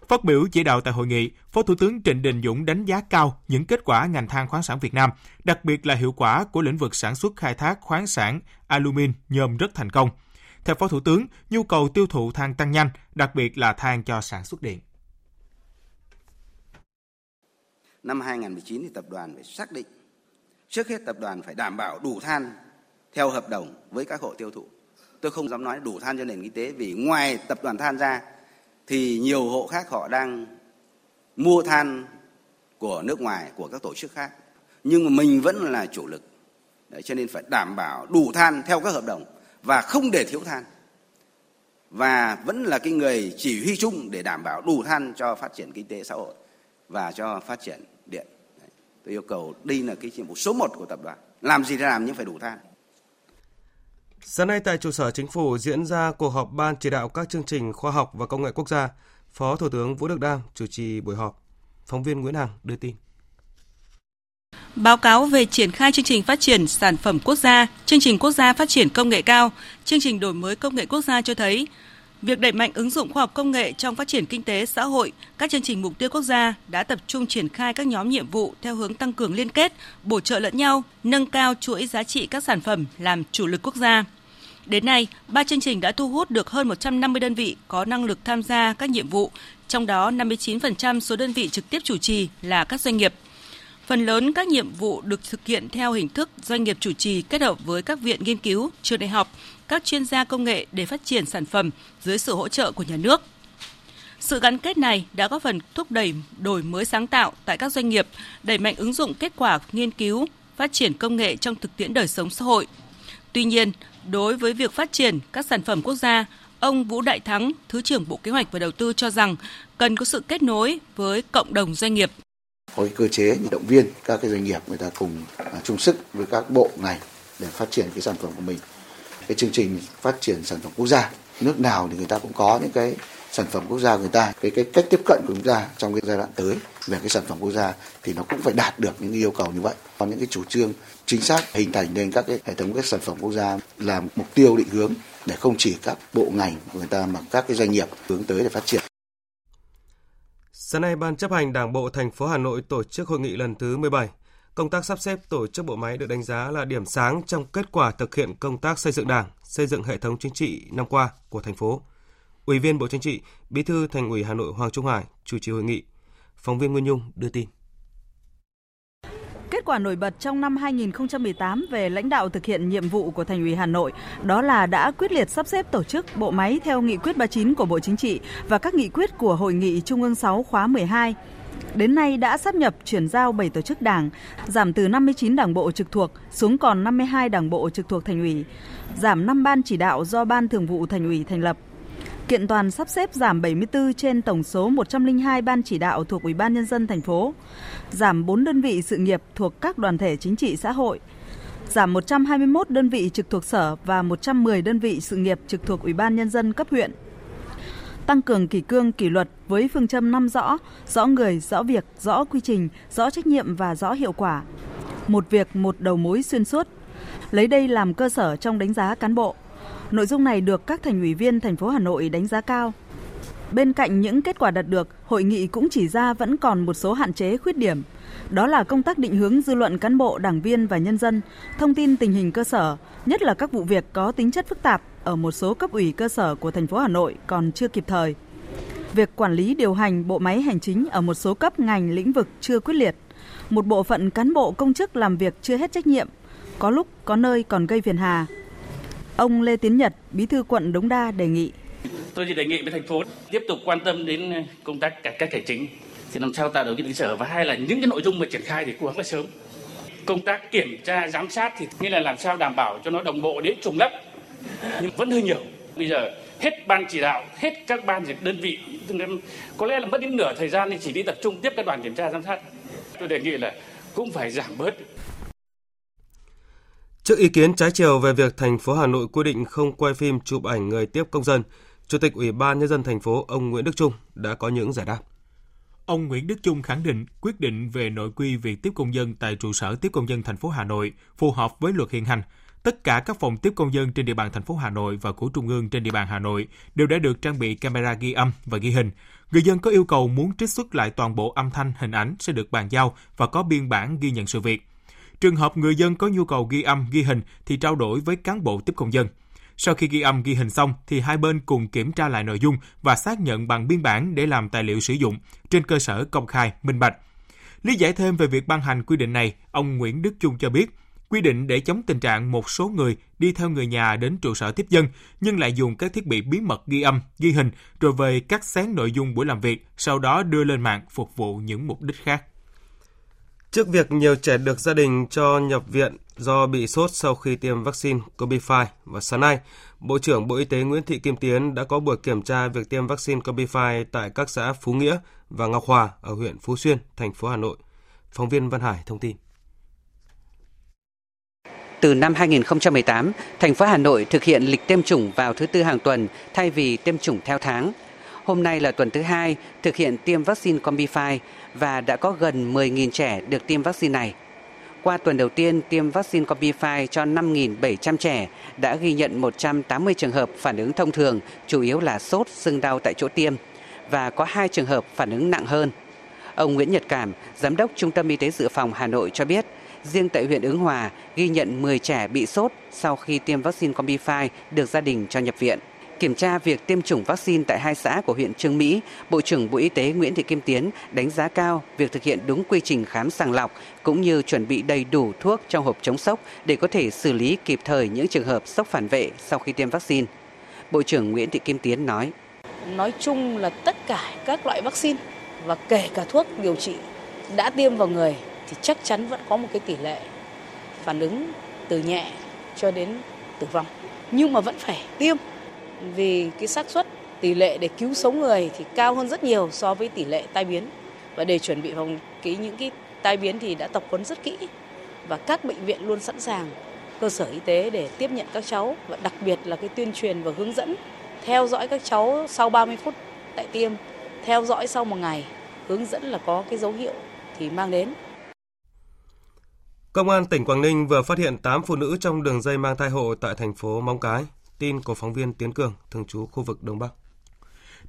Phát biểu chỉ đạo tại hội nghị, Phó Thủ tướng Trịnh Đình Dũng đánh giá cao những kết quả ngành than khoáng sản Việt Nam, đặc biệt là hiệu quả của lĩnh vực sản xuất khai thác khoáng sản alumin nhôm rất thành công. Theo Phó Thủ tướng, nhu cầu tiêu thụ than tăng nhanh, đặc biệt là than cho sản xuất điện. Năm 2019 thì tập đoàn phải xác định trước hết tập đoàn phải đảm bảo đủ than theo hợp đồng với các hộ tiêu thụ. Tôi không dám nói đủ than cho nền kinh tế vì ngoài tập đoàn than ra thì nhiều hộ khác họ đang mua than của nước ngoài của các tổ chức khác. Nhưng mà mình vẫn là chủ lực. Đấy, cho nên phải đảm bảo đủ than theo các hợp đồng và không để thiếu than. Và vẫn là cái người chỉ huy chung để đảm bảo đủ than cho phát triển kinh tế xã hội và cho phát triển Tôi yêu cầu đây là cái nhiệm vụ số 1 của tập đoàn. Làm gì để làm nhưng phải đủ than. Sáng nay tại trụ sở chính phủ diễn ra cuộc họp Ban chỉ đạo các chương trình khoa học và công nghệ quốc gia. Phó Thủ tướng Vũ Đức Đam chủ trì buổi họp. Phóng viên Nguyễn Hằng đưa tin. Báo cáo về triển khai chương trình phát triển sản phẩm quốc gia, chương trình quốc gia phát triển công nghệ cao, chương trình đổi mới công nghệ quốc gia cho thấy, việc đẩy mạnh ứng dụng khoa học công nghệ trong phát triển kinh tế xã hội, các chương trình mục tiêu quốc gia đã tập trung triển khai các nhóm nhiệm vụ theo hướng tăng cường liên kết, bổ trợ lẫn nhau, nâng cao chuỗi giá trị các sản phẩm làm chủ lực quốc gia. Đến nay, ba chương trình đã thu hút được hơn 150 đơn vị có năng lực tham gia các nhiệm vụ, trong đó 59% số đơn vị trực tiếp chủ trì là các doanh nghiệp – Phần lớn các nhiệm vụ được thực hiện theo hình thức doanh nghiệp chủ trì kết hợp với các viện nghiên cứu, trường đại học, các chuyên gia công nghệ để phát triển sản phẩm dưới sự hỗ trợ của nhà nước. Sự gắn kết này đã góp phần thúc đẩy đổi mới sáng tạo tại các doanh nghiệp, đẩy mạnh ứng dụng kết quả nghiên cứu, phát triển công nghệ trong thực tiễn đời sống xã hội. Tuy nhiên, đối với việc phát triển các sản phẩm quốc gia, ông Vũ Đại Thắng, Thứ trưởng Bộ Kế hoạch và Đầu tư cho rằng cần có sự kết nối với cộng đồng doanh nghiệp có cái cơ chế động viên các cái doanh nghiệp người ta cùng à, chung sức với các bộ ngành để phát triển cái sản phẩm của mình. Cái chương trình phát triển sản phẩm quốc gia, nước nào thì người ta cũng có những cái sản phẩm quốc gia người ta. Cái cái cách tiếp cận của chúng ta trong cái giai đoạn tới về cái sản phẩm quốc gia thì nó cũng phải đạt được những yêu cầu như vậy. Có những cái chủ trương chính xác hình thành nên các cái hệ thống các sản phẩm quốc gia là mục tiêu định hướng để không chỉ các bộ ngành của người ta mà các cái doanh nghiệp hướng tới để phát triển. Sáng nay, Ban chấp hành Đảng bộ thành phố Hà Nội tổ chức hội nghị lần thứ 17. Công tác sắp xếp tổ chức bộ máy được đánh giá là điểm sáng trong kết quả thực hiện công tác xây dựng Đảng, xây dựng hệ thống chính trị năm qua của thành phố. Ủy viên Bộ Chính trị, Bí thư Thành ủy Hà Nội Hoàng Trung Hải chủ trì hội nghị. Phóng viên Nguyên Nhung đưa tin. Kết quả nổi bật trong năm 2018 về lãnh đạo thực hiện nhiệm vụ của Thành ủy Hà Nội đó là đã quyết liệt sắp xếp tổ chức bộ máy theo nghị quyết 39 của Bộ Chính trị và các nghị quyết của Hội nghị Trung ương 6 khóa 12. Đến nay đã sắp nhập chuyển giao 7 tổ chức đảng, giảm từ 59 đảng bộ trực thuộc xuống còn 52 đảng bộ trực thuộc thành ủy, giảm 5 ban chỉ đạo do Ban Thường vụ Thành ủy thành lập. Kiện toàn sắp xếp giảm 74 trên tổng số 102 ban chỉ đạo thuộc Ủy ban nhân dân thành phố, giảm 4 đơn vị sự nghiệp thuộc các đoàn thể chính trị xã hội, giảm 121 đơn vị trực thuộc sở và 110 đơn vị sự nghiệp trực thuộc Ủy ban nhân dân cấp huyện. Tăng cường kỷ cương kỷ luật với phương châm năm rõ, rõ người, rõ việc, rõ quy trình, rõ trách nhiệm và rõ hiệu quả. Một việc, một đầu mối xuyên suốt. Lấy đây làm cơ sở trong đánh giá cán bộ. Nội dung này được các thành ủy viên thành phố Hà Nội đánh giá cao. Bên cạnh những kết quả đạt được, hội nghị cũng chỉ ra vẫn còn một số hạn chế khuyết điểm. Đó là công tác định hướng dư luận cán bộ, đảng viên và nhân dân, thông tin tình hình cơ sở, nhất là các vụ việc có tính chất phức tạp ở một số cấp ủy cơ sở của thành phố Hà Nội còn chưa kịp thời. Việc quản lý điều hành bộ máy hành chính ở một số cấp ngành lĩnh vực chưa quyết liệt. Một bộ phận cán bộ công chức làm việc chưa hết trách nhiệm, có lúc có nơi còn gây phiền hà. Ông Lê Tiến Nhật, Bí thư quận Đống Đa đề nghị. Tôi chỉ đề nghị với thành phố tiếp tục quan tâm đến ờ, công tác cải cách hành chính thì làm sao tạo điều kiện cơ sở và hai là những cái nội dung mà triển khai thì cố gắng là sớm. Công tác kiểm tra giám sát thì như là làm sao đảm bảo cho nó đồng bộ đến trùng lắp nhưng vẫn hơi nhiều. Bây giờ hết ban chỉ đạo hết các ban đơn vị có lẽ là mất đến nửa thời gian thì chỉ đi tập trung tiếp các đoàn kiểm tra giám sát. Tôi đề nghị là cũng phải giảm bớt. Trước ý kiến trái chiều về việc thành phố Hà Nội quy định không quay phim chụp ảnh người tiếp công dân, Chủ tịch Ủy ban nhân dân thành phố ông Nguyễn Đức Trung đã có những giải đáp. Ông Nguyễn Đức Trung khẳng định quyết định về nội quy việc tiếp công dân tại trụ sở tiếp công dân thành phố Hà Nội phù hợp với luật hiện hành. Tất cả các phòng tiếp công dân trên địa bàn thành phố Hà Nội và của trung ương trên địa bàn Hà Nội đều đã được trang bị camera ghi âm và ghi hình. Người dân có yêu cầu muốn trích xuất lại toàn bộ âm thanh, hình ảnh sẽ được bàn giao và có biên bản ghi nhận sự việc. Trường hợp người dân có nhu cầu ghi âm, ghi hình thì trao đổi với cán bộ tiếp công dân. Sau khi ghi âm ghi hình xong thì hai bên cùng kiểm tra lại nội dung và xác nhận bằng biên bản để làm tài liệu sử dụng trên cơ sở công khai, minh bạch. Lý giải thêm về việc ban hành quy định này, ông Nguyễn Đức Trung cho biết, quy định để chống tình trạng một số người đi theo người nhà đến trụ sở tiếp dân nhưng lại dùng các thiết bị bí mật ghi âm, ghi hình rồi về cắt xén nội dung buổi làm việc, sau đó đưa lên mạng phục vụ những mục đích khác. Trước việc nhiều trẻ được gia đình cho nhập viện do bị sốt sau khi tiêm vaccine Combify và sáng nay, Bộ trưởng Bộ Y tế Nguyễn Thị Kim Tiến đã có buổi kiểm tra việc tiêm vaccine Combify tại các xã Phú Nghĩa và Ngọc Hòa ở huyện Phú Xuyên, thành phố Hà Nội. Phóng viên Văn Hải thông tin. Từ năm 2018, thành phố Hà Nội thực hiện lịch tiêm chủng vào thứ tư hàng tuần thay vì tiêm chủng theo tháng. Hôm nay là tuần thứ hai thực hiện tiêm vaccine Combify và đã có gần 10.000 trẻ được tiêm vaccine này. Qua tuần đầu tiên tiêm vaccine Combify cho 5.700 trẻ, đã ghi nhận 180 trường hợp phản ứng thông thường, chủ yếu là sốt, sưng đau tại chỗ tiêm, và có hai trường hợp phản ứng nặng hơn. Ông Nguyễn Nhật Cảm, Giám đốc Trung tâm Y tế Dự phòng Hà Nội cho biết, riêng tại huyện Ứng Hòa ghi nhận 10 trẻ bị sốt sau khi tiêm vaccine Combify được gia đình cho nhập viện. Kiểm tra việc tiêm chủng vaccine tại hai xã của huyện Trương Mỹ, Bộ trưởng Bộ Y tế Nguyễn Thị Kim Tiến đánh giá cao việc thực hiện đúng quy trình khám sàng lọc cũng như chuẩn bị đầy đủ thuốc trong hộp chống sốc để có thể xử lý kịp thời những trường hợp sốc phản vệ sau khi tiêm vaccine. Bộ trưởng Nguyễn Thị Kim Tiến nói: Nói chung là tất cả các loại vaccine và kể cả thuốc điều trị đã tiêm vào người thì chắc chắn vẫn có một cái tỷ lệ phản ứng từ nhẹ cho đến tử vong. Nhưng mà vẫn phải tiêm vì cái xác suất, tỷ lệ để cứu sống người thì cao hơn rất nhiều so với tỷ lệ tai biến và để chuẩn bị phòng cái những cái tai biến thì đã tập huấn rất kỹ và các bệnh viện luôn sẵn sàng, cơ sở y tế để tiếp nhận các cháu và đặc biệt là cái tuyên truyền và hướng dẫn, theo dõi các cháu sau 30 phút tại tiêm, theo dõi sau một ngày, hướng dẫn là có cái dấu hiệu thì mang đến. Công an tỉnh Quảng Ninh vừa phát hiện 8 phụ nữ trong đường dây mang thai hộ tại thành phố Móng Cái. Tin của phóng viên Tiến Cường, thường trú khu vực Đông Bắc.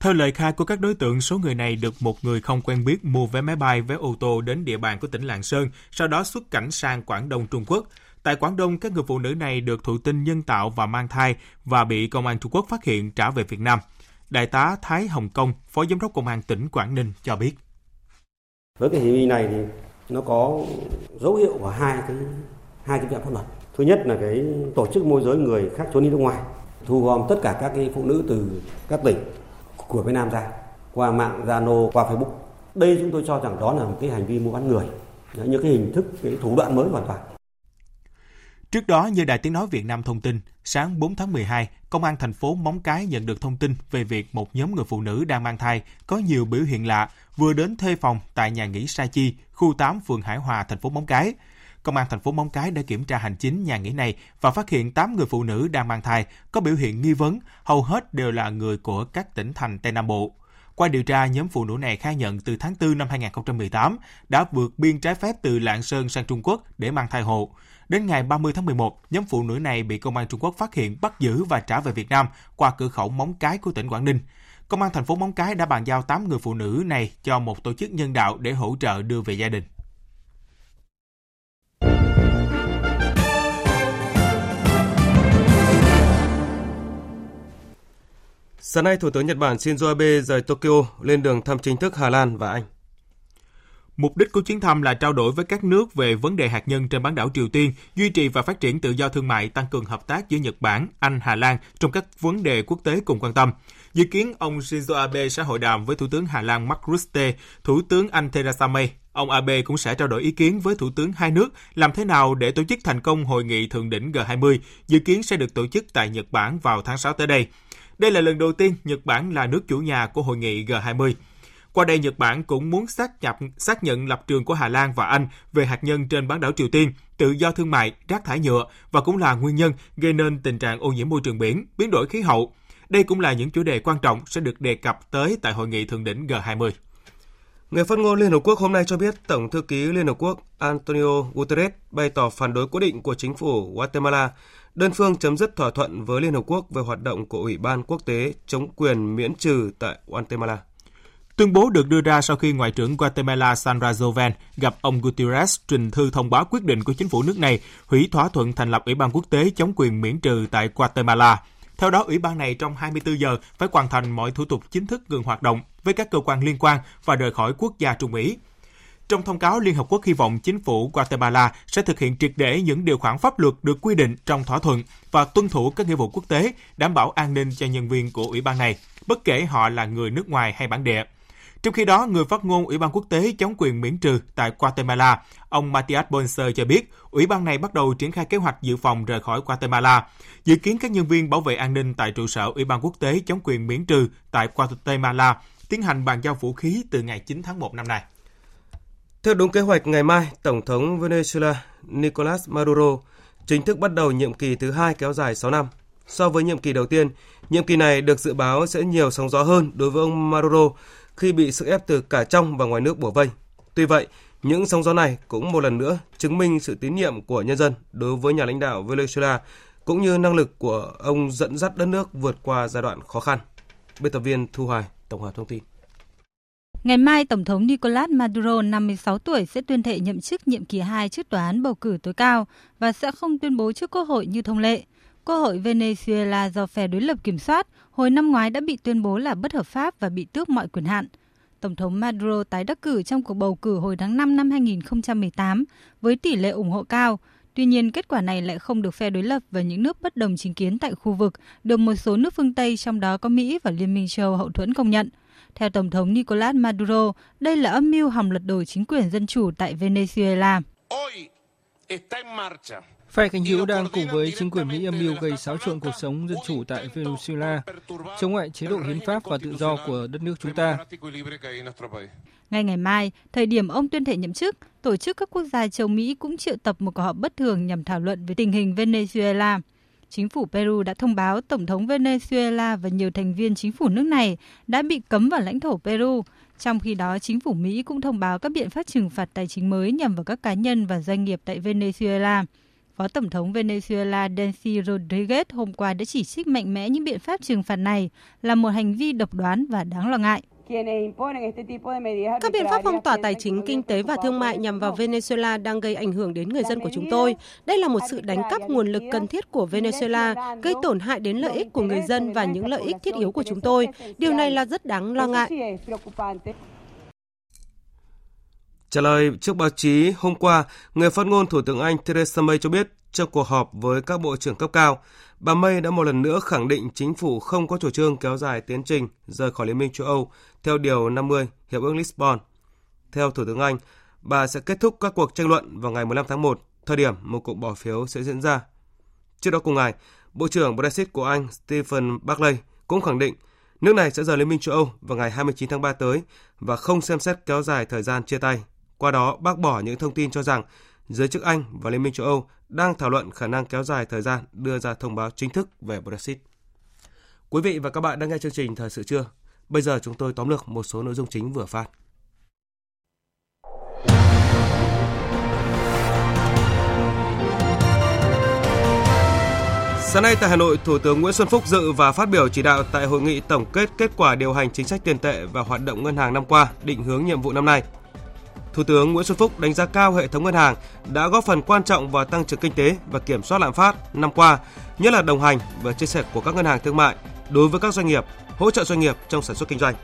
Theo lời khai của các đối tượng, số người này được một người không quen biết mua vé máy bay, vé ô tô đến địa bàn của tỉnh Lạng Sơn, sau đó xuất cảnh sang Quảng Đông Trung Quốc. Tại Quảng Đông, các người phụ nữ này được thụ tinh nhân tạo và mang thai và bị công an Trung Quốc phát hiện trả về Việt Nam. Đại tá Thái Hồng Công, Phó Giám đốc Công an tỉnh Quảng Ninh cho biết. Với cái hành vi này thì nó có dấu hiệu của hai cái hai cái vi phạm pháp luật. Thứ nhất là cái tổ chức môi giới người khác trốn đi nước ngoài, thu gom tất cả các cái phụ nữ từ các tỉnh của Việt Nam ra qua mạng Zalo, qua Facebook. Đây chúng tôi cho rằng đó là một cái hành vi mua bán người, những cái hình thức, cái thủ đoạn mới hoàn toàn. Trước đó, như Đài Tiếng Nói Việt Nam thông tin, sáng 4 tháng 12, Công an thành phố Móng Cái nhận được thông tin về việc một nhóm người phụ nữ đang mang thai có nhiều biểu hiện lạ vừa đến thuê phòng tại nhà nghỉ Sa Chi, khu 8 phường Hải Hòa, thành phố Móng Cái. Công an thành phố Móng Cái đã kiểm tra hành chính nhà nghỉ này và phát hiện 8 người phụ nữ đang mang thai có biểu hiện nghi vấn, hầu hết đều là người của các tỉnh thành Tây Nam Bộ. Qua điều tra, nhóm phụ nữ này khai nhận từ tháng 4 năm 2018 đã vượt biên trái phép từ Lạng Sơn sang Trung Quốc để mang thai hộ. Đến ngày 30 tháng 11, nhóm phụ nữ này bị công an Trung Quốc phát hiện, bắt giữ và trả về Việt Nam qua cửa khẩu Móng Cái của tỉnh Quảng Ninh. Công an thành phố Móng Cái đã bàn giao 8 người phụ nữ này cho một tổ chức nhân đạo để hỗ trợ đưa về gia đình. Sáng nay, Thủ tướng Nhật Bản Shinzo Abe rời Tokyo lên đường thăm chính thức Hà Lan và Anh. Mục đích của chuyến thăm là trao đổi với các nước về vấn đề hạt nhân trên bán đảo Triều Tiên, duy trì và phát triển tự do thương mại, tăng cường hợp tác giữa Nhật Bản, Anh, Hà Lan trong các vấn đề quốc tế cùng quan tâm. Dự kiến ông Shinzo Abe sẽ hội đàm với Thủ tướng Hà Lan Mark Rutte, Thủ tướng Anh Theresa May. Ông Abe cũng sẽ trao đổi ý kiến với Thủ tướng hai nước làm thế nào để tổ chức thành công hội nghị thượng đỉnh G20, dự kiến sẽ được tổ chức tại Nhật Bản vào tháng 6 tới đây. Đây là lần đầu tiên Nhật Bản là nước chủ nhà của hội nghị G20. Qua đây, Nhật Bản cũng muốn xác nhập xác nhận lập trường của Hà Lan và Anh về hạt nhân trên bán đảo Triều Tiên, tự do thương mại, rác thải nhựa và cũng là nguyên nhân gây nên tình trạng ô nhiễm môi trường biển, biến đổi khí hậu. Đây cũng là những chủ đề quan trọng sẽ được đề cập tới tại hội nghị thượng đỉnh G20. Người phát ngôn Liên Hợp Quốc hôm nay cho biết Tổng thư ký Liên Hợp Quốc Antonio Guterres bày tỏ phản đối quyết định của chính phủ Guatemala đơn phương chấm dứt thỏa thuận với Liên Hợp Quốc về hoạt động của Ủy ban Quốc tế chống quyền miễn trừ tại Guatemala. Tuyên bố được đưa ra sau khi Ngoại trưởng Guatemala Sandra Joven gặp ông Gutierrez trình thư thông báo quyết định của chính phủ nước này hủy thỏa thuận thành lập Ủy ban quốc tế chống quyền miễn trừ tại Guatemala. Theo đó, Ủy ban này trong 24 giờ phải hoàn thành mọi thủ tục chính thức ngừng hoạt động với các cơ quan liên quan và rời khỏi quốc gia Trung Mỹ. Trong thông cáo, Liên Hợp Quốc hy vọng chính phủ Guatemala sẽ thực hiện triệt để những điều khoản pháp luật được quy định trong thỏa thuận và tuân thủ các nghĩa vụ quốc tế, đảm bảo an ninh cho nhân viên của ủy ban này, bất kể họ là người nước ngoài hay bản địa. Trong khi đó, người phát ngôn Ủy ban quốc tế chống quyền miễn trừ tại Guatemala, ông Matias Bonser cho biết, Ủy ban này bắt đầu triển khai kế hoạch dự phòng rời khỏi Guatemala. Dự kiến các nhân viên bảo vệ an ninh tại trụ sở Ủy ban quốc tế chống quyền miễn trừ tại Guatemala tiến hành bàn giao vũ khí từ ngày 9 tháng 1 năm nay. Theo đúng kế hoạch, ngày mai, Tổng thống Venezuela Nicolas Maduro chính thức bắt đầu nhiệm kỳ thứ hai kéo dài 6 năm. So với nhiệm kỳ đầu tiên, nhiệm kỳ này được dự báo sẽ nhiều sóng gió hơn đối với ông Maduro khi bị sức ép từ cả trong và ngoài nước bổ vây. Tuy vậy, những sóng gió này cũng một lần nữa chứng minh sự tín nhiệm của nhân dân đối với nhà lãnh đạo Venezuela cũng như năng lực của ông dẫn dắt đất nước vượt qua giai đoạn khó khăn. Biên tập viên Thu Hoài tổng hợp thông tin. Ngày mai, Tổng thống Nicolas Maduro, 56 tuổi, sẽ tuyên thệ nhậm chức nhiệm kỳ 2 trước tòa án bầu cử tối cao và sẽ không tuyên bố trước Quốc hội như thông lệ. Quốc hội Venezuela do phe đối lập kiểm soát hồi năm ngoái đã bị tuyên bố là bất hợp pháp và bị tước mọi quyền hạn. Tổng thống Maduro tái đắc cử trong cuộc bầu cử hồi tháng 5 năm 2018 với tỷ lệ ủng hộ cao. Tuy nhiên, kết quả này lại không được phe đối lập và những nước bất đồng chính kiến tại khu vực được một số nước phương Tây trong đó có Mỹ và Liên minh châu hậu thuẫn công nhận. Theo Tổng thống Nicolas Maduro, đây là âm mưu hòng lật đổ chính quyền dân chủ tại Venezuela. Phe cánh hữu đang cùng với chính quyền Mỹ âm mưu gây xáo trộn cuộc sống dân chủ tại Venezuela, chống lại chế độ hiến pháp và tự do của đất nước chúng ta. Ngay ngày mai, thời điểm ông tuyên thệ nhậm chức, tổ chức các quốc gia châu Mỹ cũng triệu tập một cuộc họp bất thường nhằm thảo luận về tình hình Venezuela. Chính phủ Peru đã thông báo Tổng thống Venezuela và nhiều thành viên chính phủ nước này đã bị cấm vào lãnh thổ Peru. Trong khi đó, chính phủ Mỹ cũng thông báo các biện pháp trừng phạt tài chính mới nhằm vào các cá nhân và doanh nghiệp tại Venezuela. Phó Tổng thống Venezuela Delcy Rodriguez hôm qua đã chỉ trích mạnh mẽ những biện pháp trừng phạt này là một hành vi độc đoán và đáng lo ngại. Các biện pháp phong tỏa tài chính, kinh tế và thương mại nhằm vào Venezuela đang gây ảnh hưởng đến người dân của chúng tôi. Đây là một sự đánh cắp nguồn lực cần thiết của Venezuela, gây tổn hại đến lợi ích của người dân và những lợi ích thiết yếu của chúng tôi. Điều này là rất đáng lo ngại. Trả lời trước báo chí hôm qua, người phát ngôn Thủ tướng Anh Theresa May cho biết trong cuộc họp với các bộ trưởng cấp cao, bà May đã một lần nữa khẳng định chính phủ không có chủ trương kéo dài tiến trình rời khỏi Liên minh châu Âu theo Điều 50 Hiệp ước Lisbon. Theo Thủ tướng Anh, bà sẽ kết thúc các cuộc tranh luận vào ngày 15 tháng 1, thời điểm một cuộc bỏ phiếu sẽ diễn ra. Trước đó cùng ngày, Bộ trưởng Brexit của Anh Stephen Barclay cũng khẳng định nước này sẽ rời Liên minh châu Âu vào ngày 29 tháng 3 tới và không xem xét kéo dài thời gian chia tay. Qua đó, bác bỏ những thông tin cho rằng giới chức Anh và Liên minh châu Âu đang thảo luận khả năng kéo dài thời gian đưa ra thông báo chính thức về Brexit. Quý vị và các bạn đang nghe chương trình Thời sự trưa. Bây giờ chúng tôi tóm lược một số nội dung chính vừa phát. Sáng nay tại Hà Nội, Thủ tướng Nguyễn Xuân Phúc dự và phát biểu chỉ đạo tại hội nghị tổng kết kết quả điều hành chính sách tiền tệ và hoạt động ngân hàng năm qua, định hướng nhiệm vụ năm nay. Thủ tướng Nguyễn Xuân Phúc đánh giá cao hệ thống ngân hàng đã góp phần quan trọng vào tăng trưởng kinh tế và kiểm soát lạm phát năm qua, nhất là đồng hành và chia sẻ của các ngân hàng thương mại đối với các doanh nghiệp, hỗ trợ doanh nghiệp trong sản xuất kinh doanh.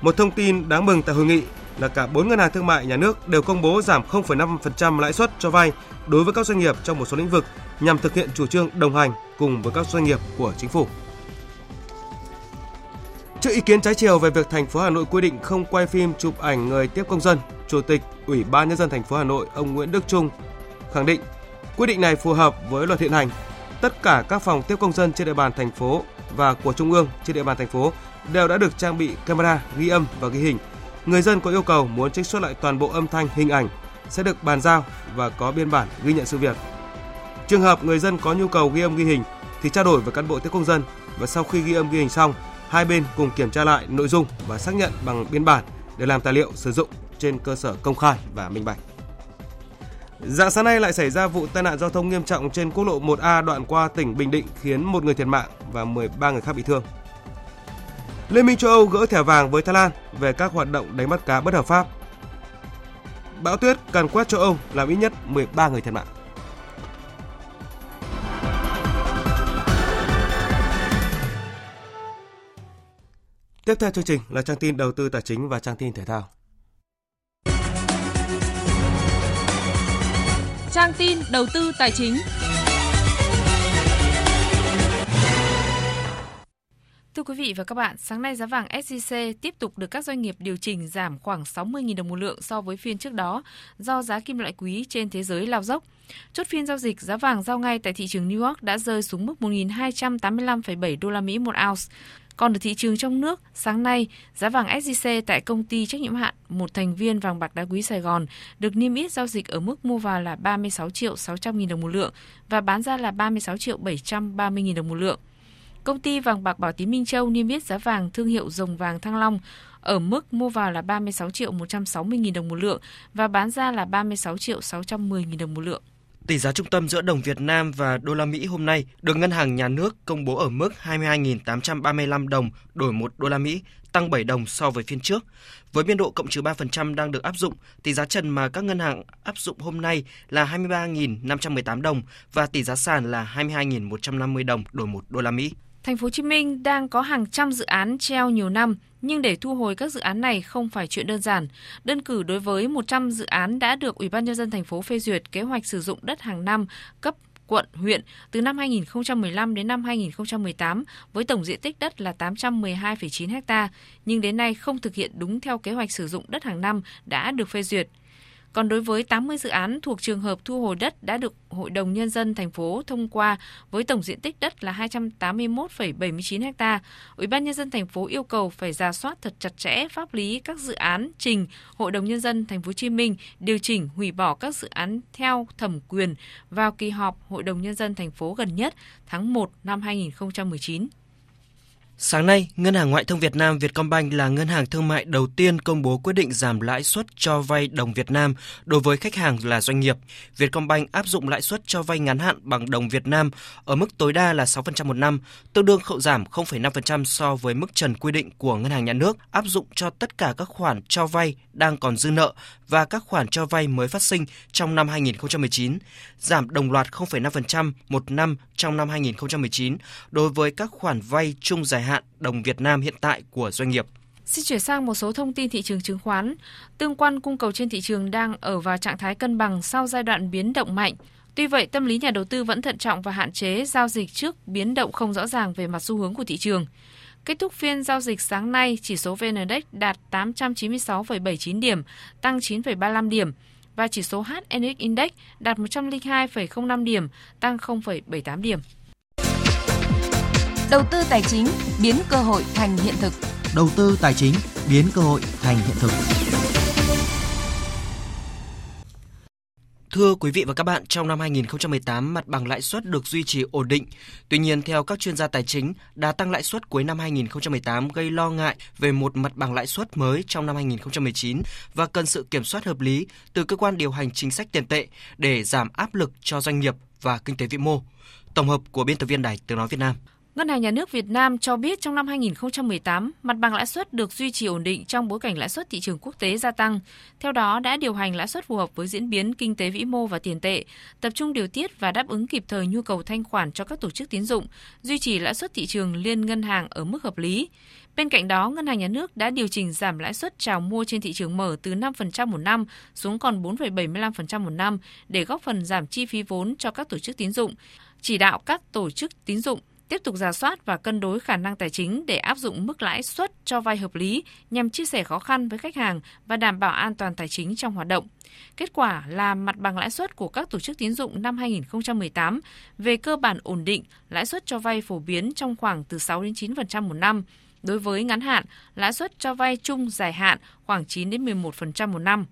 Một thông tin đáng mừng tại hội nghị là cả 4 ngân hàng thương mại nhà nước đều công bố giảm 0,5% lãi suất cho vay đối với các doanh nghiệp trong một số lĩnh vực nhằm thực hiện chủ trương đồng hành cùng với các doanh nghiệp của chính phủ. Trước ý kiến trái chiều về việc thành phố Hà Nội quy định không quay phim chụp ảnh người tiếp công dân, Chủ tịch Ủy ban nhân dân thành phố Hà Nội ông Nguyễn Đức Trung khẳng định quyết định này phù hợp với luật hiện hành. Tất cả các phòng tiếp công dân trên địa bàn thành phố và của trung ương trên địa bàn thành phố đều đã được trang bị camera ghi âm và ghi hình. Người dân có yêu cầu muốn trích xuất lại toàn bộ âm thanh, hình ảnh sẽ được bàn giao và có biên bản ghi nhận sự việc. Trường hợp người dân có nhu cầu ghi âm ghi hình thì trao đổi với cán bộ tiếp công dân và sau khi ghi âm ghi hình xong, hai bên cùng kiểm tra lại nội dung và xác nhận bằng biên bản để làm tài liệu sử dụng trên cơ sở công khai và minh bạch. Dạng sáng nay lại xảy ra vụ tai nạn giao thông nghiêm trọng trên quốc lộ 1A đoạn qua tỉnh Bình Định, khiến một người thiệt mạng và 13 người khác bị thương. Liên minh châu Âu gỡ thẻ vàng với Thái Lan về các hoạt động đánh bắt cá bất hợp pháp. Bão tuyết càn quét châu Âu làm ít nhất 13 người thiệt mạng. Tiếp theo chương trình là trang tin đầu tư tài chính và trang tin thể thao. Trang tin đầu tư tài chính. Thưa quý vị và các bạn, sáng nay giá vàng SJC tiếp tục được các doanh nghiệp điều chỉnh giảm khoảng 60.000 đồng một lượng so với phiên trước đó do giá kim loại quý trên thế giới lao dốc. Chốt phiên giao dịch, giá vàng giao ngay tại thị trường New York đã rơi xuống mức 1.285,7 đô la Mỹ một ounce. Còn ở thị trường trong nước, sáng nay, giá vàng SJC tại công ty trách nhiệm hạn một thành viên vàng bạc đá quý Sài Gòn được niêm yết giao dịch ở mức mua vào là 36 triệu 600 nghìn đồng một lượng và bán ra là 36 triệu 730 nghìn đồng một lượng. Công ty vàng bạc Bảo Tín Minh Châu niêm yết giá vàng thương hiệu dòng vàng Thăng Long ở mức mua vào là 36 triệu 160 nghìn đồng một lượng và bán ra là 36 triệu 610 nghìn đồng một lượng. Tỷ giá trung tâm giữa đồng Việt Nam và đô la Mỹ hôm nay được Ngân hàng Nhà nước công bố ở mức 22.835 đồng đổi 1 đô la Mỹ, tăng 7 đồng so với phiên trước. Với biên độ cộng trừ 3% đang được áp dụng, tỷ giá trần mà các ngân hàng áp dụng hôm nay là 23.518 đồng và tỷ giá sàn là 22.150 đồng đổi 1 đô la Mỹ. Thành phố Hồ Chí Minh đang có hàng trăm dự án treo nhiều năm, nhưng để thu hồi các dự án này không phải chuyện đơn giản. Đơn cử đối với 100 dự án đã được Ủy ban nhân dân thành phố phê duyệt kế hoạch sử dụng đất hàng năm cấp quận, huyện từ năm 2015 đến năm 2018 với tổng diện tích đất là 812,9 ha, nhưng đến nay không thực hiện đúng theo kế hoạch sử dụng đất hàng năm đã được phê duyệt. Còn đối với 80 dự án thuộc trường hợp thu hồi đất đã được Hội đồng Nhân dân thành phố thông qua với tổng diện tích đất là 281,79 ha, Ủy ban Nhân dân thành phố yêu cầu phải ra soát thật chặt chẽ pháp lý các dự án trình Hội đồng Nhân dân thành phố Hồ Chí Minh điều chỉnh hủy bỏ các dự án theo thẩm quyền vào kỳ họp Hội đồng Nhân dân thành phố gần nhất tháng 1 năm 2019. Sáng nay, Ngân hàng Ngoại thương Việt Nam Vietcombank là ngân hàng thương mại đầu tiên công bố quyết định giảm lãi suất cho vay đồng Việt Nam đối với khách hàng là doanh nghiệp. Vietcombank áp dụng lãi suất cho vay ngắn hạn bằng đồng Việt Nam ở mức tối đa là 6% một năm, tương đương khấu giảm 0,5% so với mức trần quy định của Ngân hàng Nhà nước, áp dụng cho tất cả các khoản cho vay đang còn dư nợ và các khoản cho vay mới phát sinh trong năm 2019, giảm đồng loạt 0,5% một năm trong năm 2019 đối với các khoản vay chung dài hạn đồng Việt Nam hiện tại của doanh nghiệp. Xin chuyển sang một số thông tin thị trường chứng khoán. Tương quan cung cầu trên thị trường đang ở vào trạng thái cân bằng sau giai đoạn biến động mạnh. Tuy vậy, tâm lý nhà đầu tư vẫn thận trọng và hạn chế giao dịch trước biến động không rõ ràng về mặt xu hướng của thị trường. Kết thúc phiên giao dịch sáng nay, chỉ số VN Index đạt 896,79 điểm, tăng 9,35 điểm và chỉ số HNX Index đạt 102,05 điểm, tăng 0,78 điểm. Đầu tư tài chính biến cơ hội thành hiện thực. Đầu tư tài chính biến cơ hội thành hiện thực. Thưa quý vị và các bạn, trong năm 2018, mặt bằng lãi suất được duy trì ổn định. Tuy nhiên, theo các chuyên gia tài chính, đà tăng lãi suất cuối năm 2018 gây lo ngại về một mặt bằng lãi suất mới trong năm 2019 và cần sự kiểm soát hợp lý từ cơ quan điều hành chính sách tiền tệ để giảm áp lực cho doanh nghiệp và kinh tế vĩ mô. Tổng hợp của biên tập viên Đài Tiếng nói Việt Nam. Ngân hàng Nhà nước Việt Nam cho biết trong năm 2018, mặt bằng lãi suất được duy trì ổn định trong bối cảnh lãi suất thị trường quốc tế gia tăng. Theo đó, đã điều hành lãi suất phù hợp với diễn biến kinh tế vĩ mô và tiền tệ, tập trung điều tiết và đáp ứng kịp thời nhu cầu thanh khoản cho các tổ chức tín dụng, duy trì lãi suất thị trường liên ngân hàng ở mức hợp lý. Bên cạnh đó, Ngân hàng Nhà nước đã điều chỉnh giảm lãi suất chào mua trên thị trường mở từ 5% một năm xuống còn 4,75% một năm để góp phần giảm chi phí vốn cho các tổ chức tín dụng, chỉ đạo các tổ chức tín dụng tiếp tục giả soát và cân đối khả năng tài chính để áp dụng mức lãi suất cho vay hợp lý nhằm chia sẻ khó khăn với khách hàng và đảm bảo an toàn tài chính trong hoạt động. Kết quả là mặt bằng lãi suất của các tổ chức tín dụng năm 2018 về cơ bản ổn định, lãi suất cho vay phổ biến trong khoảng từ 6 đến 9% một năm. Đối với ngắn hạn, lãi suất cho vay chung dài hạn khoảng 9 đến 11% một năm.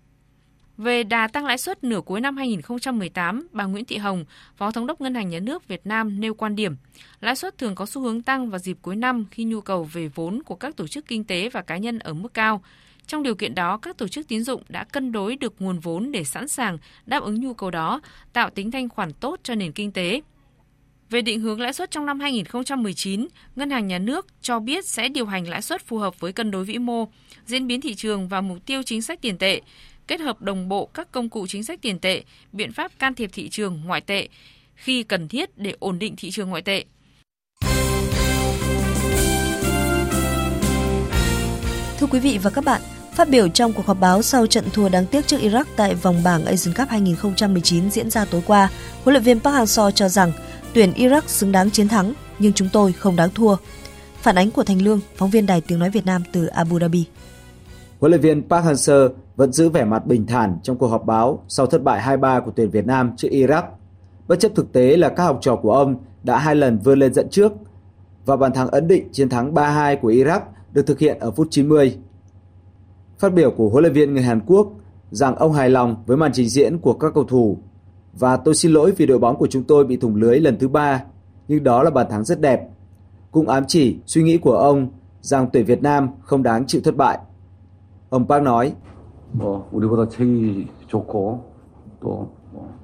Về đà tăng lãi suất nửa cuối năm 2018, bà Nguyễn Thị Hồng, Phó Thống đốc Ngân hàng Nhà nước Việt Nam nêu quan điểm, lãi suất thường có xu hướng tăng vào dịp cuối năm khi nhu cầu về vốn của các tổ chức kinh tế và cá nhân ở mức cao. Trong điều kiện đó, các tổ chức tín dụng đã cân đối được nguồn vốn để sẵn sàng đáp ứng nhu cầu đó, tạo tính thanh khoản tốt cho nền kinh tế. Về định hướng lãi suất trong năm 2019, Ngân hàng Nhà nước cho biết sẽ điều hành lãi suất phù hợp với cân đối vĩ mô, diễn biến thị trường và mục tiêu chính sách tiền tệ, kết hợp đồng bộ các công cụ chính sách tiền tệ, biện pháp can thiệp thị trường ngoại tệ khi cần thiết để ổn định thị trường ngoại tệ. Thưa quý vị và các bạn, phát biểu trong cuộc họp báo sau trận thua đáng tiếc trước Iraq tại vòng bảng Asian Cup 2019 diễn ra tối qua, huấn luyện viên Park Hang-seo cho rằng tuyển Iraq xứng đáng chiến thắng, nhưng chúng tôi không đáng thua. Phản ánh của Thành Lương, phóng viên Đài Tiếng Nói Việt Nam từ Abu Dhabi. Huấn luyện viên Park Hang-seo vẫn giữ vẻ mặt bình thản trong cuộc họp báo sau thất bại 2-3 của tuyển Việt Nam trước Iraq. Bất chấp thực tế là các học trò của ông đã hai lần vươn lên dẫn trước và bàn thắng ấn định chiến thắng 3-2 của Iraq được thực hiện ở phút 90. Phát biểu của huấn luyện viên người Hàn Quốc rằng ông hài lòng với màn trình diễn của các cầu thủ và tôi xin lỗi vì đội bóng của chúng tôi bị thủng lưới lần thứ ba, nhưng đó là bàn thắng rất đẹp. Cũng ám chỉ suy nghĩ của ông rằng tuyển Việt Nam không đáng chịu thất bại. Ông Park nói,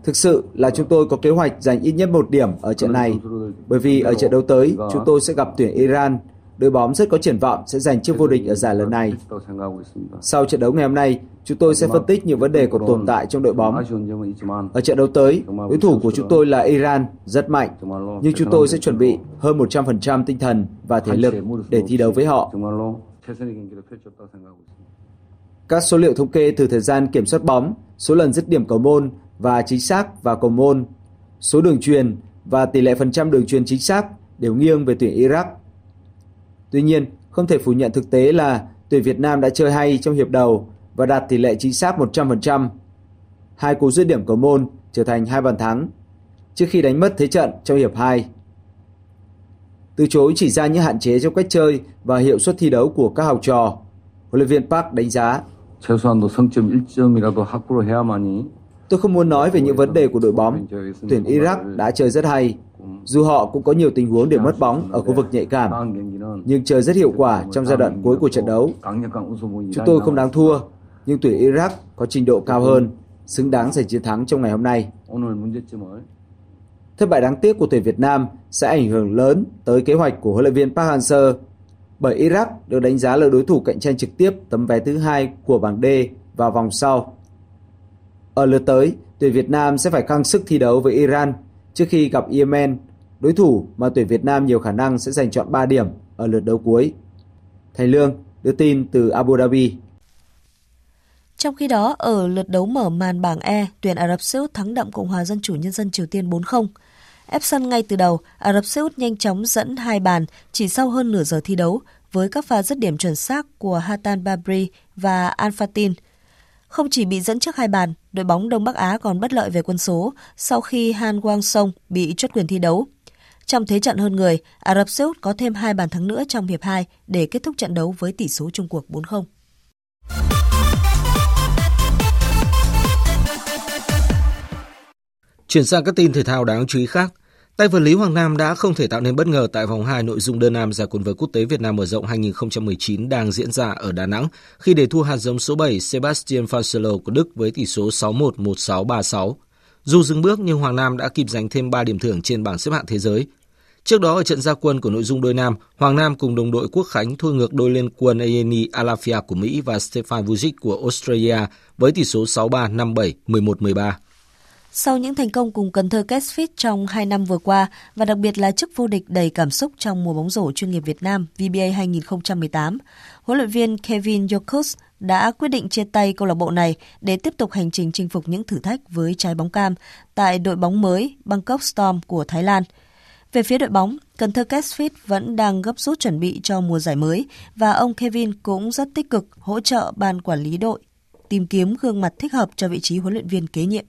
Thực sự là chúng tôi có kế hoạch giành ít nhất một điểm ở trận này, bởi vì ở trận đấu tới chúng tôi sẽ gặp tuyển Iran, đội bóng rất có triển vọng sẽ giành chức vô địch ở giải lần này. Sau trận đấu ngày hôm nay, chúng tôi sẽ phân tích những vấn đề còn tồn tại trong đội bóng. Ở trận đấu tới, đối thủ của chúng tôi là Iran, rất mạnh, nhưng chúng tôi sẽ chuẩn bị hơn 100% tinh thần và thể lực để thi đấu với họ. Các số liệu thống kê từ thời gian kiểm soát bóng, số lần dứt điểm cầu môn và chính xác vào cầu môn, số đường truyền và tỷ lệ phần trăm đường truyền chính xác đều nghiêng về tuyển Iraq. Tuy nhiên, không thể phủ nhận thực tế là tuyển Việt Nam đã chơi hay trong hiệp đầu và đạt tỷ lệ chính xác 100%. hai cú dứt điểm cầu môn trở thành hai bàn thắng trước khi đánh mất thế trận trong hiệp 2. Từ chối chỉ ra những hạn chế trong cách chơi và hiệu suất thi đấu của các học trò, huấn luyện viên Park đánh giá Tôi không muốn nói về những vấn đề của đội bóng. Tuyển Iraq đã chơi rất hay. Dù họ cũng có nhiều tình huống để mất bóng ở khu vực nhạy cảm, nhưng chơi rất hiệu quả trong giai đoạn cuối của trận đấu. Chúng tôi không đáng thua, nhưng tuyển Iraq có trình độ cao hơn, xứng đáng giành chiến thắng trong ngày hôm nay. Thất bại đáng tiếc của tuyển Việt Nam sẽ ảnh hưởng lớn tới kế hoạch của huấn luyện viên Park Hang-seo bởi Iraq được đánh giá là đối thủ cạnh tranh trực tiếp tấm vé thứ hai của bảng D vào vòng sau. Ở lượt tới, tuyển Việt Nam sẽ phải căng sức thi đấu với Iran trước khi gặp Yemen, đối thủ mà tuyển Việt Nam nhiều khả năng sẽ giành chọn 3 điểm ở lượt đấu cuối. Thành Lương đưa tin từ Abu Dhabi. Trong khi đó, ở lượt đấu mở màn bảng E, tuyển Ả Rập Xê Út thắng đậm Cộng hòa Dân chủ Nhân dân Triều Tiên 4-0. Ép sân ngay từ đầu, Ả Rập Xê Út nhanh chóng dẫn hai bàn chỉ sau hơn nửa giờ thi đấu với các pha dứt điểm chuẩn xác của Hatan Babri và Al Fatin. Không chỉ bị dẫn trước hai bàn, đội bóng Đông Bắc Á còn bất lợi về quân số sau khi Han Wang Song bị chốt quyền thi đấu. Trong thế trận hơn người, Ả Rập Xê Út có thêm hai bàn thắng nữa trong hiệp 2 để kết thúc trận đấu với tỷ số chung cuộc 4-0. Chuyển sang các tin thể thao đáng chú ý khác. Tay vợt Lý Hoàng Nam đã không thể tạo nên bất ngờ tại vòng 2 nội dung đơn nam giải quần vợt quốc tế Việt Nam mở rộng 2019 đang diễn ra ở Đà Nẵng khi để thua hạt giống số 7 Sebastian Fancelo của Đức với tỷ số 6-1, 1-6, 3-6. Dù dừng bước nhưng Hoàng Nam đã kịp giành thêm 3 điểm thưởng trên bảng xếp hạng thế giới. Trước đó ở trận gia quân của nội dung đôi nam, Hoàng Nam cùng đồng đội Quốc Khánh thua ngược đôi liên quân Ayeni Alafia của Mỹ và Stefan Vujic của Australia với tỷ số 6-3, 5-7, 11-13. Sau những thành công cùng Cần Thơ Catfish trong 2 năm vừa qua và đặc biệt là chức vô địch đầy cảm xúc trong mùa bóng rổ chuyên nghiệp Việt Nam VBA 2018, huấn luyện viên Kevin Yokus đã quyết định chia tay câu lạc bộ này để tiếp tục hành trình chinh phục những thử thách với trái bóng cam tại đội bóng mới Bangkok Storm của Thái Lan. Về phía đội bóng, Cần Thơ Catfish vẫn đang gấp rút chuẩn bị cho mùa giải mới và ông Kevin cũng rất tích cực hỗ trợ ban quản lý đội tìm kiếm gương mặt thích hợp cho vị trí huấn luyện viên kế nhiệm.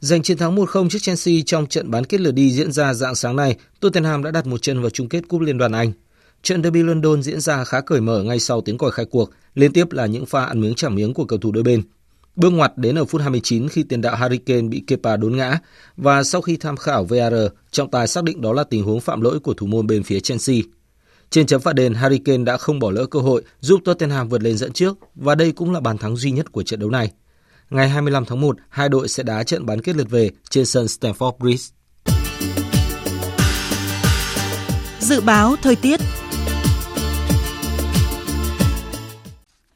Giành chiến thắng 1-0 trước Chelsea trong trận bán kết lượt đi diễn ra dạng sáng nay, Tottenham đã đặt một chân vào chung kết Cúp Liên đoàn Anh. Trận derby London diễn ra khá cởi mở ngay sau tiếng còi khai cuộc, liên tiếp là những pha ăn miếng trả miếng của cầu thủ đôi bên. Bước ngoặt đến ở phút 29 khi tiền đạo Harry Kane bị Kepa đốn ngã và sau khi tham khảo VAR, trọng tài xác định đó là tình huống phạm lỗi của thủ môn bên phía Chelsea. Trên chấm phạt đền, Harry Kane đã không bỏ lỡ cơ hội giúp Tottenham vượt lên dẫn trước và đây cũng là bàn thắng duy nhất của trận đấu này. Ngày 25 tháng 1, hai đội sẽ đá trận bán kết lượt về trên sân Stamford Bridge. Dự báo thời tiết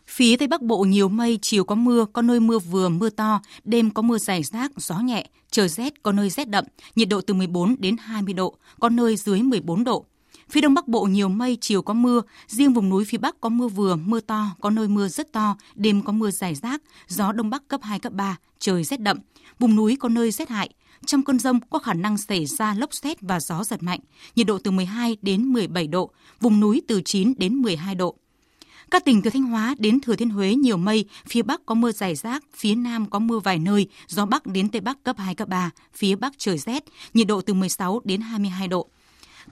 Phía Tây Bắc Bộ nhiều mây, chiều có mưa, có nơi mưa vừa, mưa to, đêm có mưa rải rác, gió nhẹ, trời rét, có nơi rét đậm, nhiệt độ từ 14 đến 20 độ, có nơi dưới 14 độ. Phía Đông Bắc Bộ nhiều mây, chiều có mưa, riêng vùng núi phía Bắc có mưa vừa, mưa to, có nơi mưa rất to, đêm có mưa rải rác, gió Đông Bắc cấp 2, cấp 3, trời rét đậm, vùng núi có nơi rét hại. Trong cơn rông có khả năng xảy ra lốc xét và gió giật mạnh, nhiệt độ từ 12 đến 17 độ, vùng núi từ 9 đến 12 độ. Các tỉnh từ Thanh Hóa đến Thừa Thiên Huế nhiều mây, phía Bắc có mưa rải rác, phía Nam có mưa vài nơi, gió Bắc đến Tây Bắc cấp 2, cấp 3, phía Bắc trời rét, nhiệt độ từ 16 đến 22 độ.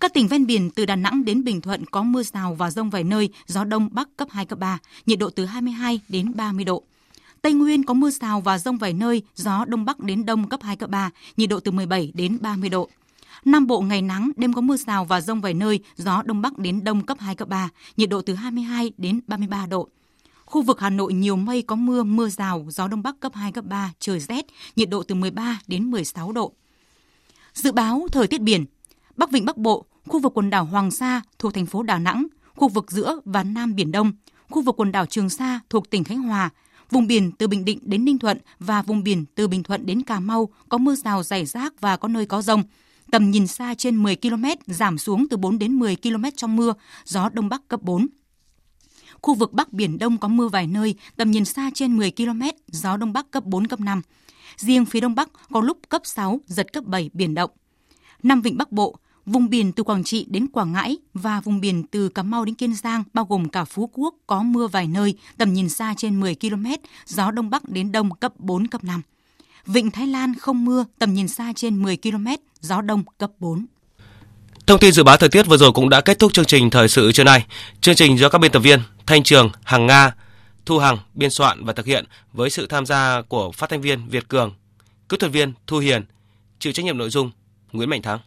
Các tỉnh ven biển từ Đà Nẵng đến Bình Thuận có mưa rào và rông vài nơi, gió đông bắc cấp 2, cấp 3, nhiệt độ từ 22 đến 30 độ. Tây Nguyên có mưa rào và rông vài nơi, gió đông bắc đến đông cấp 2, cấp 3, nhiệt độ từ 17 đến 30 độ. Nam Bộ ngày nắng, đêm có mưa rào và rông vài nơi, gió đông bắc đến đông cấp 2, cấp 3, nhiệt độ từ 22 đến 33 độ. Khu vực Hà Nội nhiều mây có mưa, mưa rào, gió đông bắc cấp 2, cấp 3, trời rét, nhiệt độ từ 13 đến 16 độ. Dự báo thời tiết biển, Bắc Vịnh Bắc Bộ, khu vực quần đảo Hoàng Sa thuộc thành phố Đà Nẵng, khu vực giữa và Nam Biển Đông, khu vực quần đảo Trường Sa thuộc tỉnh Khánh Hòa, vùng biển từ Bình Định đến Ninh Thuận và vùng biển từ Bình Thuận đến Cà Mau có mưa rào rải rác và có nơi có rông. Tầm nhìn xa trên 10 km, giảm xuống từ 4 đến 10 km trong mưa, gió Đông Bắc cấp 4. Khu vực Bắc Biển Đông có mưa vài nơi, tầm nhìn xa trên 10 km, gió Đông Bắc cấp 4, cấp 5. Riêng phía Đông Bắc có lúc cấp 6, giật cấp 7 biển động. Nam Vịnh Bắc Bộ, Vùng biển từ Quảng Trị đến Quảng Ngãi và vùng biển từ Cà Mau đến Kiên Giang bao gồm cả Phú Quốc có mưa vài nơi, tầm nhìn xa trên 10 km, gió đông bắc đến đông cấp 4 cấp 5. Vịnh Thái Lan không mưa, tầm nhìn xa trên 10 km, gió đông cấp 4. Thông tin dự báo thời tiết vừa rồi cũng đã kết thúc chương trình thời sự trưa nay. Chương trình do các biên tập viên Thanh Trường, Hằng Nga, Thu Hằng biên soạn và thực hiện với sự tham gia của phát thanh viên Việt Cường, kỹ thuật viên Thu Hiền, chịu trách nhiệm nội dung Nguyễn Mạnh Thắng.